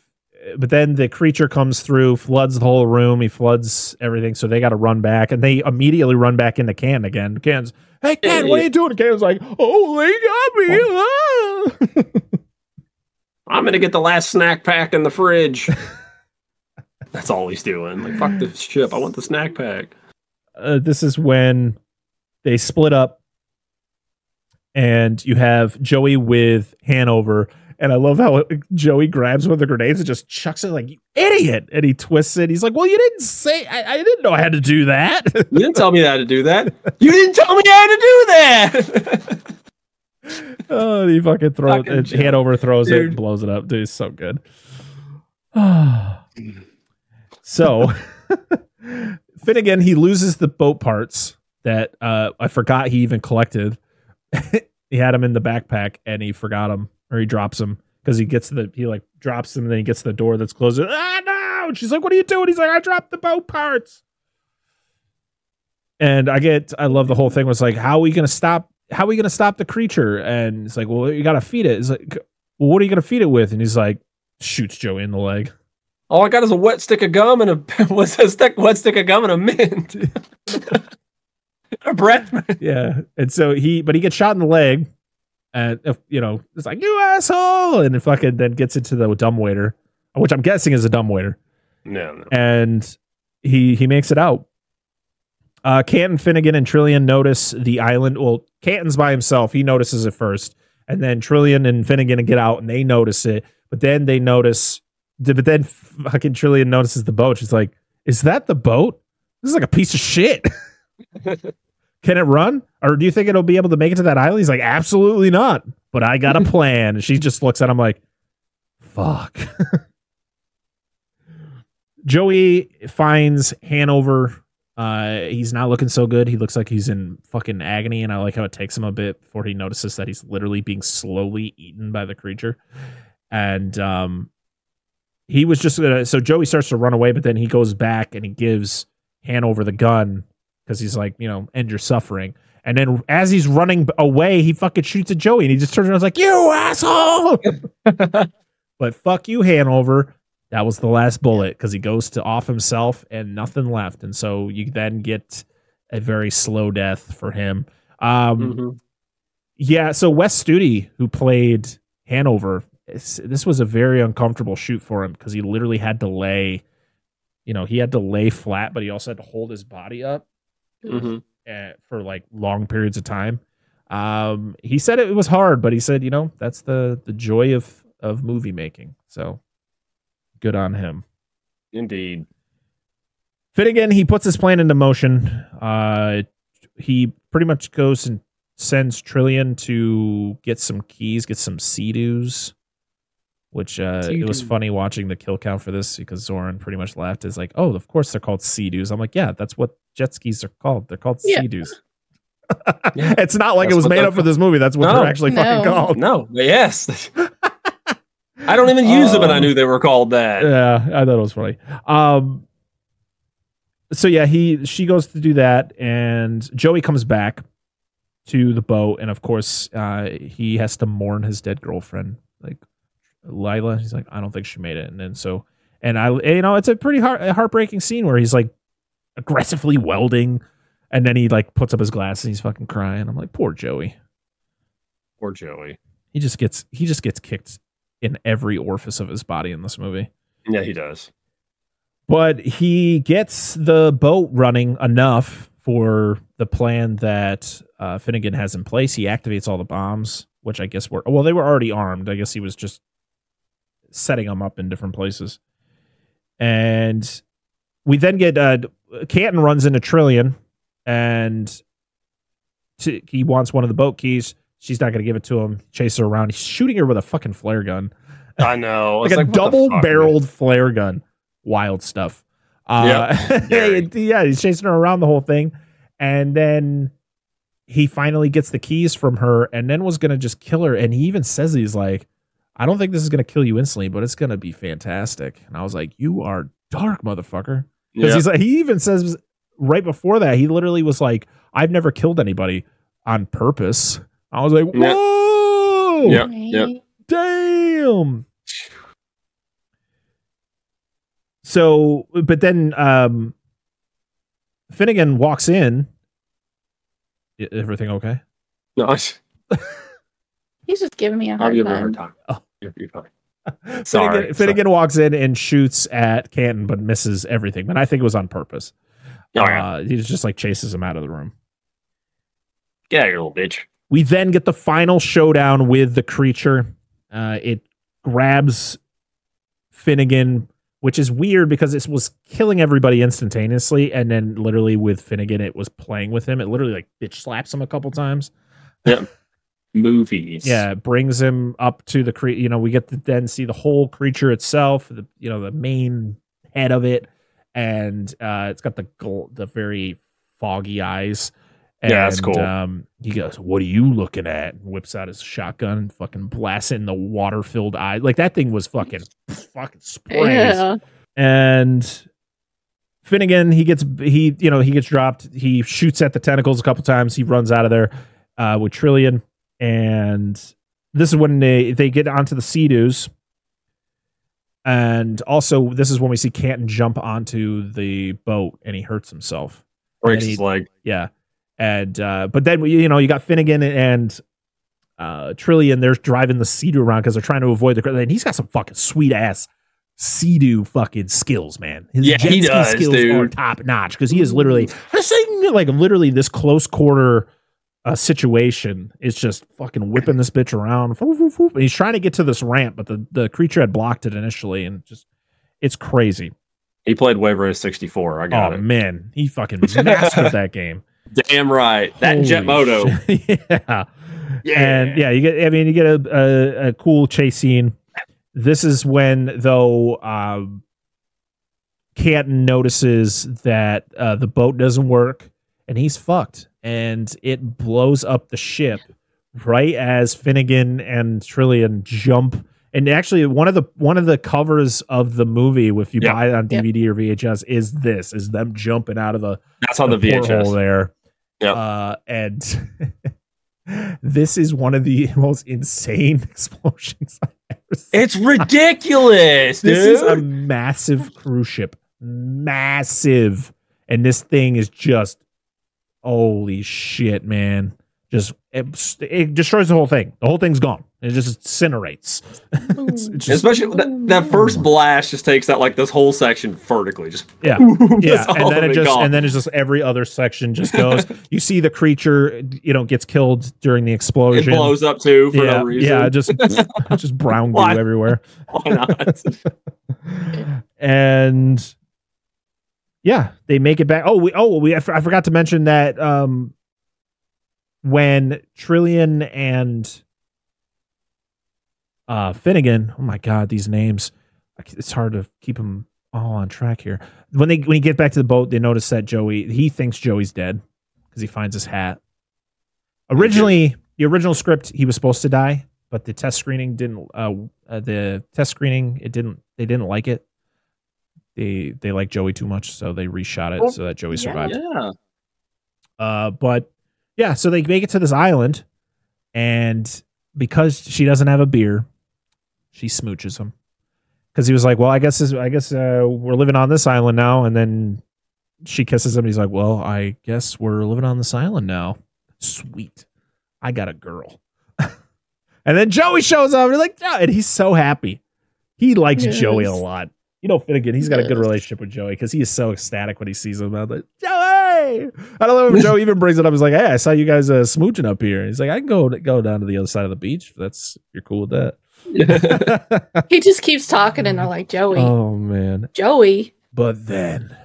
but then the creature comes through floods the whole room he floods everything so they got to run back and they immediately run back into can again can's hey can what are you doing can's like oh they got me ah." I'm gonna get the last snack pack in the fridge. That's all he's doing. Like fuck the ship. I want the snack pack. uh, this is when they split up and you have joey with hanover and I love how Joey grabs one of the grenades and just chucks it like, you idiot. And he twists it. He's like, well, you didn't say, I, I didn't know I had to do that. *laughs* You didn't tell me how to do that. You didn't tell me how to do that. *laughs* oh, he fucking throws Fucking it, joke. Hanover throws it, and blows it up. Dude, it's so good. *sighs* *sighs* *sighs* so *laughs* Finnegan, he loses the boat parts that uh, I forgot he even collected. *laughs* he had them in the backpack, and he forgot them, or he drops them because he gets the he like drops them, and then he gets the door that's closed. Ah no! And she's like, "What are you doing?" He's like, "I dropped the boat parts." And I get, I love the whole thing. Was like, how are we gonna stop? How are we gonna stop the creature? And it's like, well, you gotta feed it. It's like, well, what are you gonna feed it with? And he's like, shoots Joey in the leg. All I got is a wet stick of gum and a *laughs* what's a stick, wet stick of gum and a mint. *laughs* a breath. Yeah. And so he, but he gets shot in the leg, and if, you know, it's like you asshole, and it fucking then gets into the dumb waiter, which I'm guessing is a dumb waiter, No, no. and he he makes it out. Uh, Canton, Finnegan, and Trillian notice the island. Well, Canton's by himself. He notices it first, and then Trillian and Finnegan get out, and they notice it. But then they notice, but then fucking Trillian notices the boat. She's like, "Is that the boat? This is like a piece of shit." *laughs* Can it run? Or do you think it'll be able to make it to that island? He's like, absolutely not. But I got a *laughs* plan. And she just looks at him like, fuck. *laughs* Joey finds Hanover. Uh, he's not looking so good. He looks like he's in fucking agony, and I like how it takes him a bit before he notices that he's literally being slowly eaten by the creature. And um, he was just gonna. So Joey starts to run away, but then he goes back and he gives Hanover the gun because he's like, you know, end your suffering. And then as he's running away, he fucking shoots at Joey and he just turns around and is like, you asshole. *laughs* but fuck you, Hanover. That was the last bullet because he goes to off himself and nothing left. And so you then get a very slow death for him. Um, Mhm. yeah, so Wes Studi, who played Hanover, this was a very uncomfortable shoot for him because he literally had to lay, you know, he had to lay flat, but he also had to hold his body up Mhm. uh, for like long periods of time. Um, he said it was hard, but he said, you know, that's the the joy of of movie making. So good on him. Indeed. Finnegan, he puts his plan into motion. Uh, he pretty much goes and sends Trillian to get some keys, get some sea-doos, which uh, it was funny watching the kill count for this because Zoran pretty much laughed. Is like, oh, of course they're called sea-doos. I'm like, yeah, that's what jet skis are called. They're called Yeah. sea-doos. *laughs* Yeah. it's not like That's it was made up for this movie. That's what No. they're actually fucking No. called. No, yes. *laughs* I don't even use them, and I Um, knew they were called that. Yeah, I thought it was funny. Um, so yeah, he she goes to do that, and Joey comes back to the boat, and of course, uh, he has to mourn his dead girlfriend, like Lila. He's like, I don't think she made it, and then so, and I, you know, it's a pretty heart heartbreaking scene where he's like aggressively welding, and then he like puts up his glasses, and he's fucking crying. I'm like, poor Joey. Poor Joey. He just gets he just gets kicked in every orifice of his body in this movie. Yeah, he does. But he gets the boat running enough for the plan that uh, Finnegan has in place. He activates all the bombs, which I guess were well, they were already armed. I guess he was just setting them up in different places. And we then get uh, Canton runs into Trillian, and to, he wants one of the boat keys. She's not going to give it to him. Chase her around. He's shooting her with a fucking flare gun *laughs* I know. like It's a what the double fuck, barreled flare gun. Wild stuff. Uh, very. *laughs* yeah, he's chasing her around the whole thing, and then he finally gets the keys from her, and then was gonna just kill her. And he even says he's like, "I don't think this is gonna kill you instantly, but it's gonna be fantastic." And I was like, "You are dark, motherfucker." Because Yeah. he's like, he even says right before that, he literally was like, "I've never killed anybody on purpose." I was like, Yeah. "Whoa!" Yep, yep. damn so but then um finnegan walks in everything okay No, He's just giving me a I'll hard give her a hard time. Oh. You're, you're fine. *laughs* Sorry. finnegan, finnegan walks in and shoots at canton but misses everything but i think it was on purpose Oh, yeah. uh, he just like chases him out of the room Get out of here, little bitch. We then get the final showdown with the creature. Uh, it grabs Finnegan, which is weird because it was killing everybody instantaneously, and then literally with Finnegan, it was playing with him. It literally like bitch slaps him a couple times. Yeah. *laughs* movies. Yeah, it brings him up to the cre- you know, we get to then see the whole creature itself, the you know, the main head of it and uh it's got the gl- the very foggy eyes. And, Yeah, that's cool. Um, he goes, "What are you looking at?" And whips out his shotgun, and fucking blasts in the water-filled eye. Like that thing was fucking, fucking sprays Yeah. and Finnegan he gets he you know he gets dropped he shoots at the tentacles a couple times he runs out of there uh, with Trillian and this is when they they get onto the Sea-Doos and also this is when we see Canton jump onto the boat and he hurts himself breaks and his leg. yeah and uh but then you know you got Finnegan and uh Trillian they're driving the Sea-Doo around because they're trying to avoid the and he's got some fucking sweet ass Sea-Doo fucking skills man his Yeah, he does, skills dude. are top notch because he is literally *laughs* like literally this close quarter uh, situation is just fucking whipping this bitch around and he's trying to get to this ramp but the the creature had blocked it initially and just it's crazy He played Wave Race 64. I got oh it. man he fucking mastered that game *laughs* Damn right. That Holy Jet Moto. *laughs* yeah. Yeah. And yeah, you get I mean you get a, a, a cool chase scene. This is when though um Canton notices that uh, the boat doesn't work and he's fucked and it blows up the ship right as Finnegan and Trillian jump and actually one of the one of the covers of the movie if you Yeah. buy it on Yep. DVD or VHS is this is them jumping out of the That's on the, porthole VHS. there. Yeah, Uh, and *laughs* this is one of the *laughs* most insane *laughs* explosions I've ever seen. It's ridiculous, this dude. is a massive cruise ship. Massive. And this thing is just holy shit, man. Just it, it destroys the whole thing. The whole thing's gone. It just incinerates. *laughs* It's- it's just- Especially that, that first blast just takes out like this whole section vertically. Just Yeah, *laughs* yeah, and then it just gone. and then it's just every other section just goes. *laughs* you see the creature, you know, gets killed during the explosion. it blows up too for yeah, no reason. yeah, just just brown goo everywhere, Why not? and yeah, they make it back. Oh, we oh we I forgot to mention that um when Trillian and uh Finnegan, oh my god, these names, it's hard to keep them all on track here. When they when you get back to the boat, they notice that Joey he thinks Joey's dead because he finds his hat. Originally, the original script, he was supposed to die, but the test screening didn't. Uh, uh, the test screening, it didn't. They didn't like it. They they like Joey too much, so they reshot it Oh, so that Joey survived. yeah. Uh, but yeah, so they make it to this island, and because she doesn't have a beer, she smooches him. Because he was like, "Well, I guess this, I guess uh, we're living on this island now," and then she kisses him. He's like, "Well, I guess we're living on this island now." Sweet, I got a girl. *laughs* and then Joey shows up, and he's like, "Yeah," and he's so happy. He likes Yes. Joey a lot. You know, Finnegan, he's got a good relationship with Joey because he is so ecstatic when he sees him. I'm like, Joey! I don't know if *laughs* Joe even brings it up. He's like, hey, I saw you guys uh, smooching up here. He's like, I can go go down to the other side of the beach. If that's if you're cool with that. *laughs* He just keeps talking, and they're like, Joey, oh man. Joey. But then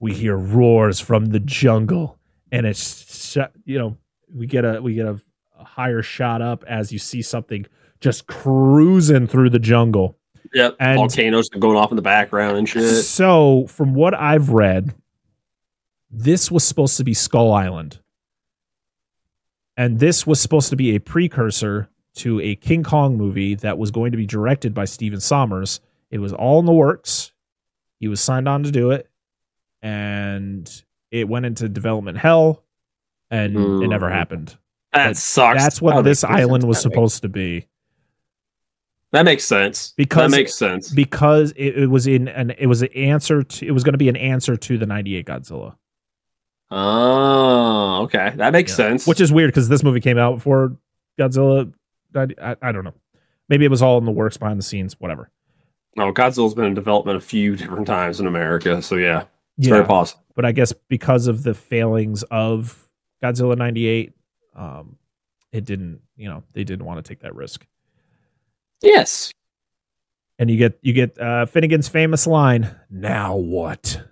we hear roars from the jungle, and it's you know we get a we get a, a higher shot up as you see something just cruising through the jungle. Yep. And- Volcanoes going off in the background and shit. So, from what I've read, this was supposed to be Skull Island. And this was supposed to be a precursor to a King Kong movie that was going to be directed by Stephen Sommers. It was all in the works. He was signed on to do it. And it went into development hell and it never Mm. happened. That But sucks. That's what That this island was supposed to be. That makes sense. Because- that makes sense. because it, it was in an it was an answer to it was going to be an answer to the 98 Godzilla. Oh, okay. That makes Yeah. sense. Which is weird because this movie came out before Godzilla. I, I, I don't know. Maybe it was all in the works behind the scenes. Whatever. no, Godzilla's been in development a few different times in America, so yeah, it's very possible. but I guess because of the failings of Godzilla '98, um, it didn't. You know, they didn't want to take that risk. Yes. And you get you get uh, Finnegan's famous line. Now what?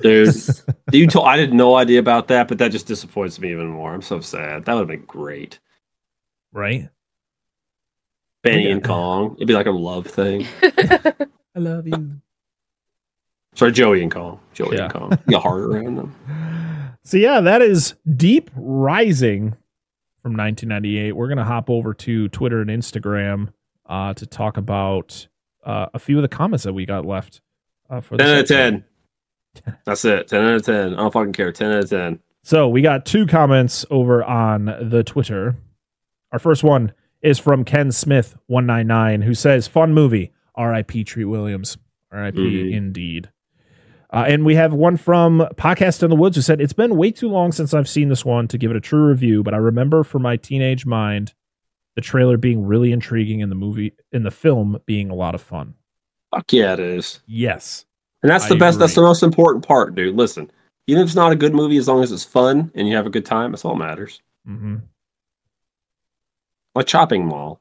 Dude, *laughs* you told I had no idea about that, but that just disappoints me even more. I'm so sad. That would have been great. right? Benny Yeah. and Kong. It'd be like a love thing. *laughs* I love you. Sorry, Joey and Kong. Joey Yeah. and Kong. You got heart around them. So yeah, that is Deep Rising from 1998. We're gonna hop over to Twitter and Instagram uh, to talk about uh, a few of the comments that we got left uh, for 10 out of 10. *laughs* That's it. 10 out of 10. I don't fucking care. 10 out of 10. So we got two comments over on the Twitter. Our first one is from Ken Smith one nine nine, who says, "Fun movie. R.I.P. Treat Williams. R.I.P. Mhm. Indeed." Uh, and we have one from Podcast in the Woods who said, "It's been way too long since I've seen this one to give it a true review, but I remember from my teenage mind the trailer being really intriguing and the movie in the film being a lot of fun." Fuck yeah, it is. Yes, And that's the I best. That's the most important part, dude. Listen, even if it's not a good movie, as long as it's fun and you have a good time, that's all that matters. hmm Like Chopping Mall.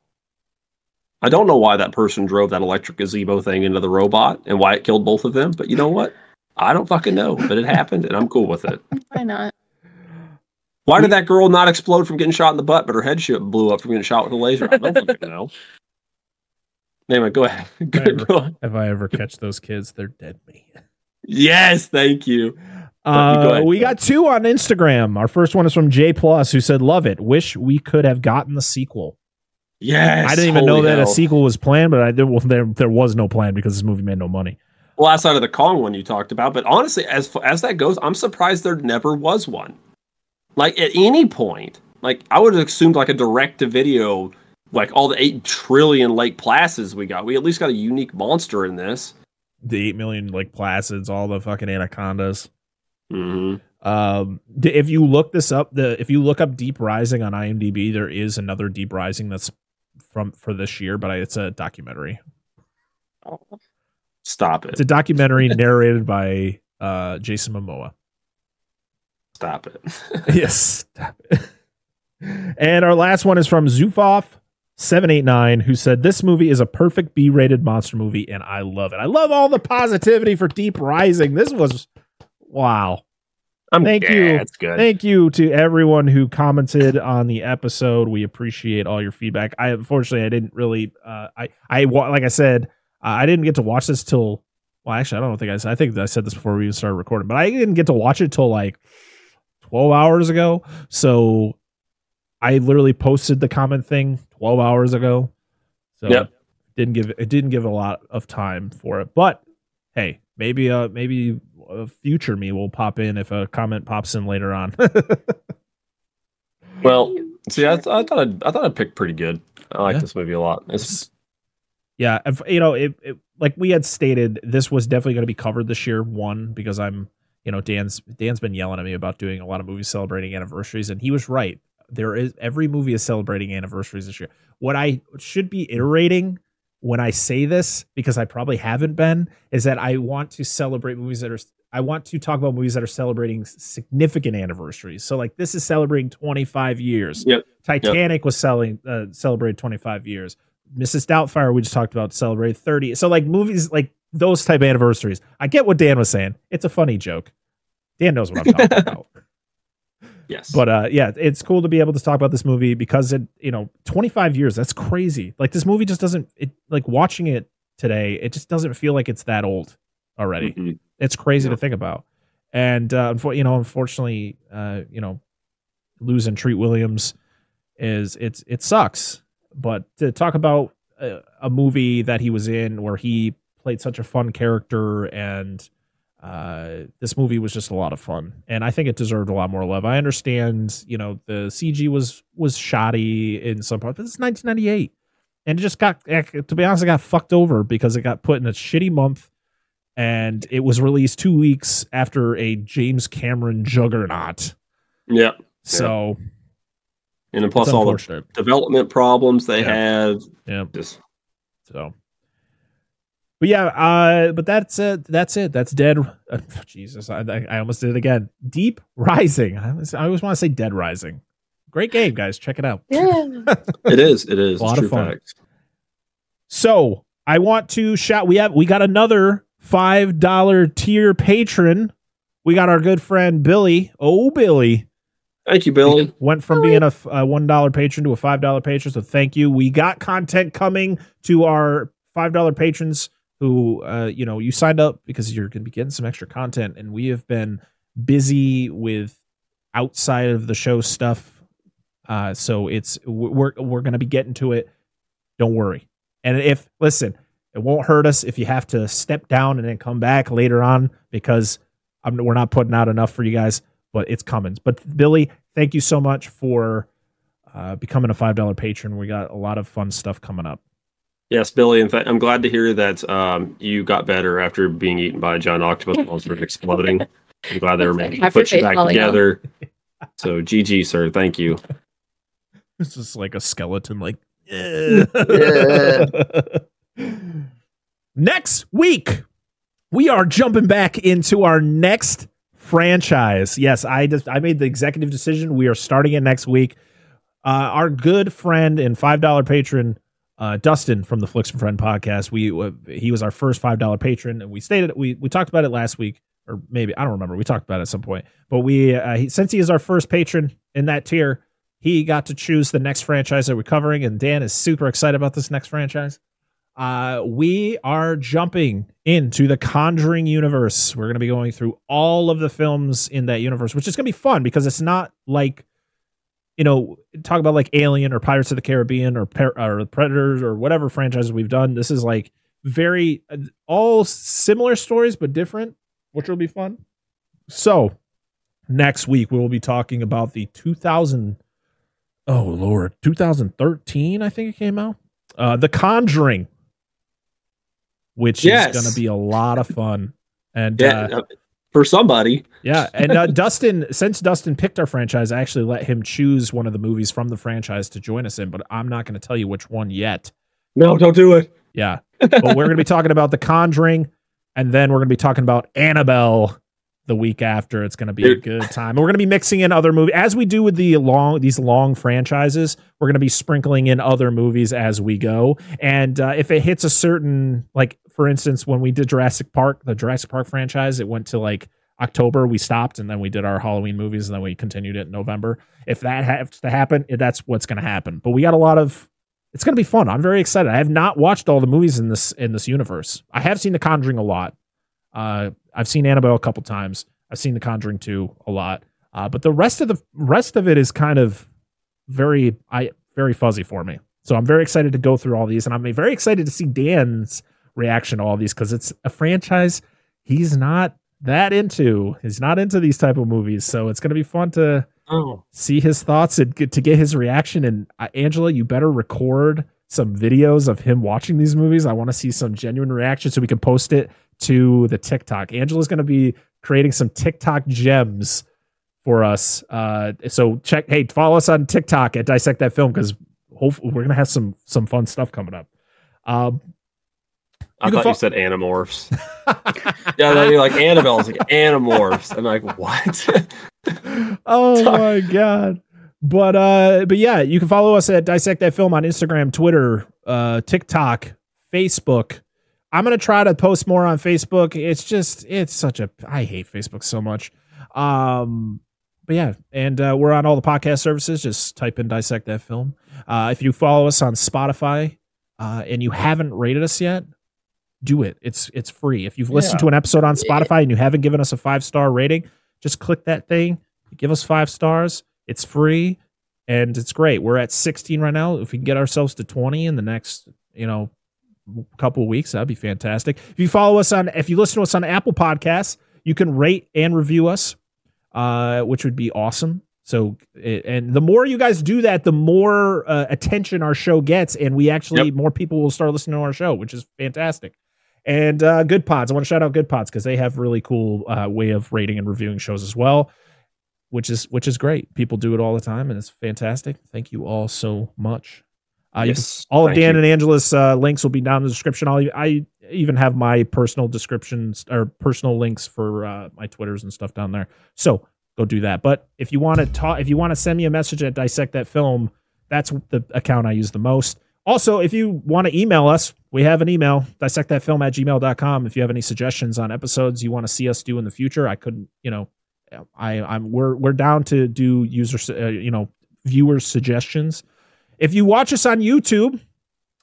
I don't know why that person drove that electric gazebo thing into the robot and why it killed both of them, but you know what? I don't fucking know, but it happened and I'm cool with it. *laughs* Why not? Why did that girl not explode from getting shot in the butt, but her head shit blew up from getting shot with a laser? I don't fucking *laughs* know. Anyway, go ahead. *laughs* Go, Whatever. go on. if I ever catch those kids, they're dead meat. Yes, thank you. But you go Uh, we got two on Instagram. Our first one is from J Plus, who said, "Love it. Wish we could have gotten the sequel." Yes. I didn't even know that a sequel was planned, but I did. Well, there there was no plan because this movie made no money. Well, outside of the Kong one you talked about, but honestly, as as that goes, I'm surprised there never was one. Like at any point, like I would have assumed like a direct to video, like all the eight trillion Lake Placids we got. We at least got a unique monster in this. The eight million like placids, all the fucking anacondas. hmm Um, if you look this up, the if you look up Deep Rising on IMDb, there is another Deep Rising that's from for this year, but it's a documentary. Stop it! It's a documentary *laughs* narrated by uh, Jason Momoa. Stop it! *laughs* *laughs* yes. Stop it. And our last one is from Zufoff789, who said, This movie is a perfect B rated monster movie, and I love it. I love all the positivity for Deep Rising. This was, wow. I'm Thank yeah, you. Good. Thank you to everyone who commented on the episode. We appreciate all your feedback. I unfortunately I didn't really uh I I like I said, uh, I didn't get to watch this till well actually I don't think I said I think I said this before we even started recording, but I didn't get to watch it till like 12 hours ago. So I literally posted the comment thing 12 hours ago. So Yep. didn't give it didn't give a lot of time for it. But hey, maybe uh maybe a future me will pop in if a comment pops in later on. *laughs* Well, see, I, I thought I'd, I thought I picked pretty good. I like Yeah. this movie a lot. It's yeah, if, you know, it, it, like we had stated, this was definitely going to be covered this year. One because I'm, you know, Dan's Dan's been yelling at me about doing a lot of movies celebrating anniversaries, and he was right. There is every movie is celebrating anniversaries this year. What I should be iterating when I say this, because I probably haven't been, is that I want to celebrate movies that are. I want to talk about movies that are celebrating significant anniversaries. So, like, this is celebrating 25 years. Yep. Titanic was selling uh, celebrated 25 years. Mrs. Doubtfire we just talked about celebrated 30. So like movies like those type of anniversaries. I get what Dan was saying. It's a funny joke. Dan knows what I'm talking *laughs* about. yes, But uh yeah, it's cool to be able to talk about this movie because it, you know, 25 years, that's crazy. Like this movie just doesn't it like watching it today, it just doesn't feel like it's that old already. Mhm. It's crazy Yeah. to think about. And uh you know, unfortunately, uh, you know, losing Treat Williams is it's it sucks. But to talk about a, a movie that he was in where he played such a fun character and uh this movie was just a lot of fun and i think it deserved a lot more love. I understand you know the cg was was shoddy in some parts but it's 1998 and it just got eh, to be honest it got fucked over because it got put in a shitty month and it was released two weeks after a james cameron juggernaut. Yeah, so and plus all the development problems they Yeah. had. yeah. Just So, but yeah, uh, but that's it. That's it. That's dead. Uh, *laughs* Jesus, I, I I almost did it again. Deep Rising. I, always- I always want to say Dead Rising. Great game, guys. Check it out. Yeah. *laughs* it is. It is A lot True of fun. facts. So I want to shout. We have we got another five dollar tier patron we got our good friend Billy. Oh, Billy. Thank you, Billy. Went from being a $1 patron to a $5 patron. So thank you. We got content coming to our $5 patrons who, uh, you know, you signed up because you're going to be getting some extra content. And we have been busy with outside of the show stuff. Uh, so it's, we're, we're going to be getting to it. Don't worry. And if, listen, it won't hurt us if you have to step down and then come back later on because I'm, we're not putting out enough for you guys, but it's coming. But Billy, thank you so much for uh, becoming a five dollar patron. We got a lot of fun stuff coming up. Yes, Billy. In fact, I'm glad to hear that um, you got better after being eaten by a giant octopus monster and exploding. I'm glad they were able to put you back falling off. together. So, GG, sir. Thank you. *laughs* It's just like a skeleton, like. *laughs* next week, we are jumping back into our next franchise. Yes, I just I made the executive decision. We are starting it next week. Uh, our good friend and five dollar patron, uh, Dustin from the Flicks and Friend podcast. We uh, he was our first five dollar patron, and we stated we we talked about it last week, or maybe I don't remember. We talked about it at some point, but we uh, he, since he is our first patron in that tier, he got to choose the next franchise that we're covering, and Dan is super excited about this next franchise. Uh, we are jumping into the Conjuring universe. We're going to be going through all of the films in that universe, which is going to be fun because it's not like, you know, talk about like Alien or Pirates of the Caribbean or, or Predators or whatever franchises we've done. This is like very uh, all similar stories but different, which will be fun. So next week we will be talking about the 2000. Oh Lord, 2013, I think it came out. Uh, The Conjuring, which Yes. is going to be a lot of fun. And Yeah, uh, uh, for somebody. yeah, *laughs* and uh, Dustin, since Dustin picked our franchise, I actually let him choose one of the movies from the franchise to join us in, but I'm not going to tell you which one yet. No, don't do it. Yeah, but we're going to be talking about The Conjuring, and then we're going to be talking about Annabelle the week after. It's going to be a good time. And we're going to be mixing in other movies as we do with the long these long franchises. We're going to be sprinkling in other movies as we go. And uh, if it hits a certain like, for instance, when we did Jurassic Park, the Jurassic Park franchise, it went to like October. We stopped, and then we did our Halloween movies, and then we continued it in November. If that has to happen, that's what's going to happen. But we got a lot of it's going to be fun. I'm very excited. I have not watched all the movies in this in this universe. I have seen The Conjuring a lot. Uh, I've seen Annabelle a couple times. I've seen The Conjuring 2 a lot. Uh, but the rest of the rest of it is kind of very I very fuzzy for me. So I'm very excited to go through all these, and I'm very excited to see Dan's reaction to all these because it's a franchise he's not that into. He's not into these type of movies, so it's going to be fun to Oh. see his thoughts and get, to get his reaction. And uh, Angela, you better record some videos of him watching these movies. I want to see some genuine reaction so we can post it to the TikTok. Angela's going to be creating some TikTok gems for us. Uh, so check, hey, follow us on TikTok at Dissect That Film because hopefully we're going to have some some fun stuff coming up. Um, I You thought fo- you said animorphs. *laughs* yeah, then you're like Annabelle's like animorphs. I'm like, what? *laughs* oh *laughs* my god. But uh but yeah you can follow us at dissect that film on instagram twitter uh tiktok facebook. I'm gonna try to post more on facebook. It's just it's such a i hate facebook so much. Um but yeah and uh, we're on all the podcast services. Just type in dissect that film. Uh if you follow us on spotify uh and you haven't rated us yet do it. It's it's free. If you've listened Yeah. to an episode on spotify and you haven't given us a five star rating just click that thing give us five stars. It's free and it's great. We're at 16 right now. If we can get ourselves to 20 in the next you know couple of weeks that'd be fantastic. If you follow us on if you listen to us on apple podcasts you can rate and review us uh which would be awesome. So and the more you guys do that the more uh, attention our show gets and we actually Yep. more people will start listening to our show which is fantastic and uh, Good Pods. I want to shout out Good Pods because they have really cool uh, way of rating and reviewing shows as well, which is which is great. People do it all the time, and it's fantastic. Thank you all so much. Uh, you can- Yes, all of Dan you. and Angela's uh, links will be down in the description. I'll, I even have my personal descriptions or personal links for uh, my Twitters and stuff down there. So go do that. But if you want to talk, if you want to send me a message at dissect that film, that's the account I use the most. Also, if you want to email us, we have an email, dissectthatfilm at gmail.com. If you have any suggestions on episodes you want to see us do in the future, I couldn't, you know, I, I'm we're we're down to do user, uh, you know, viewers suggestions. If you watch us on YouTube,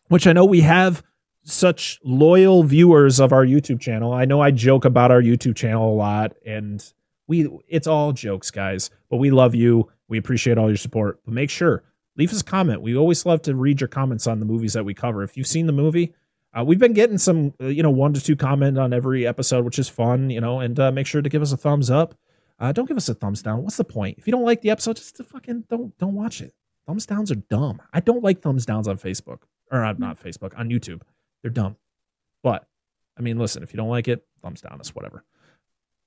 which I know we have such loyal viewers of our YouTube channel. I know I joke about our YouTube channel a lot and we it's all jokes, guys, but we love you. We appreciate all your support. But make sure leave us a comment. We always love to read your comments on the movies that we cover. If you've seen the movie, uh, we've been getting some, uh, you know, one to two comment on every episode, which is fun, you know, and uh, make sure to give us a thumbs up. Uh, don't give us a thumbs down. What's the point? If you don't like the episode, just fucking don't don't watch it. Thumbs downs are dumb. I don't like thumbs downs on Facebook or uh, not Facebook on YouTube. They're dumb. But I mean, listen, if you don't like it, thumbs down us, whatever.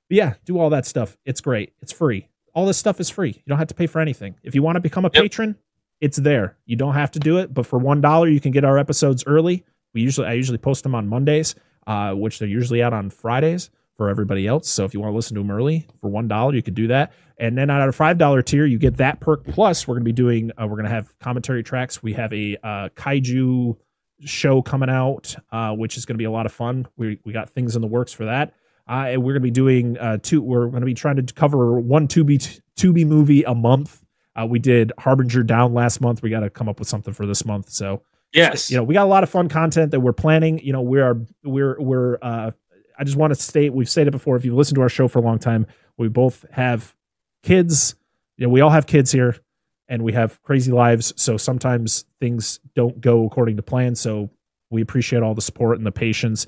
But yeah, do all that stuff. It's great. It's free. All this stuff is free. You don't have to pay for anything. If you want to become a Yep. patron, it's there. You don't have to do it, but for one dollar, you can get our episodes early. We usually I usually post them on Mondays, uh, which they're usually out on Fridays for everybody else. So if you want to listen to them early for one dollar, you could do that. And then at a five dollar tier, you get that perk plus. We're gonna be doing. Uh, we're gonna have commentary tracks. We have a uh, kaiju show coming out, uh, which is gonna be a lot of fun. We we got things in the works for that. Uh, and we're gonna be doing uh, two. We're gonna be trying to cover one Tubi Tubi movie a month. Uh, we did Harbinger down last month. We got to come up with something for this month. So Yes. you know we got a lot of fun content that we're planning you know we are we're we're uh i just want to state we've stated before if you've listened to our show for a long time we both have kids you know we all have kids here and we have crazy lives so sometimes things don't go according to plan so we appreciate all the support and the patience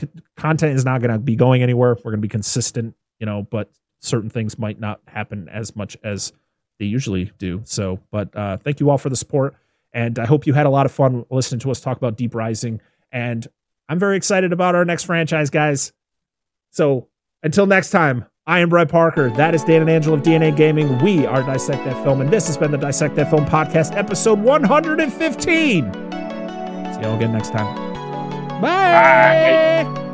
C- content is not going to be going anywhere we're going to be consistent you know but certain things might not happen as much as they usually do so but uh thank you all for the support and I hope you had a lot of fun listening to us talk about Deep Rising. And I'm very excited about our next franchise, guys. So until next time, I am Brett Parker. That is Dan and Angela of DNA Gaming. We are Dissect That Film, and this has been the Dissect That Film podcast, episode 115. See y'all again next time. Bye.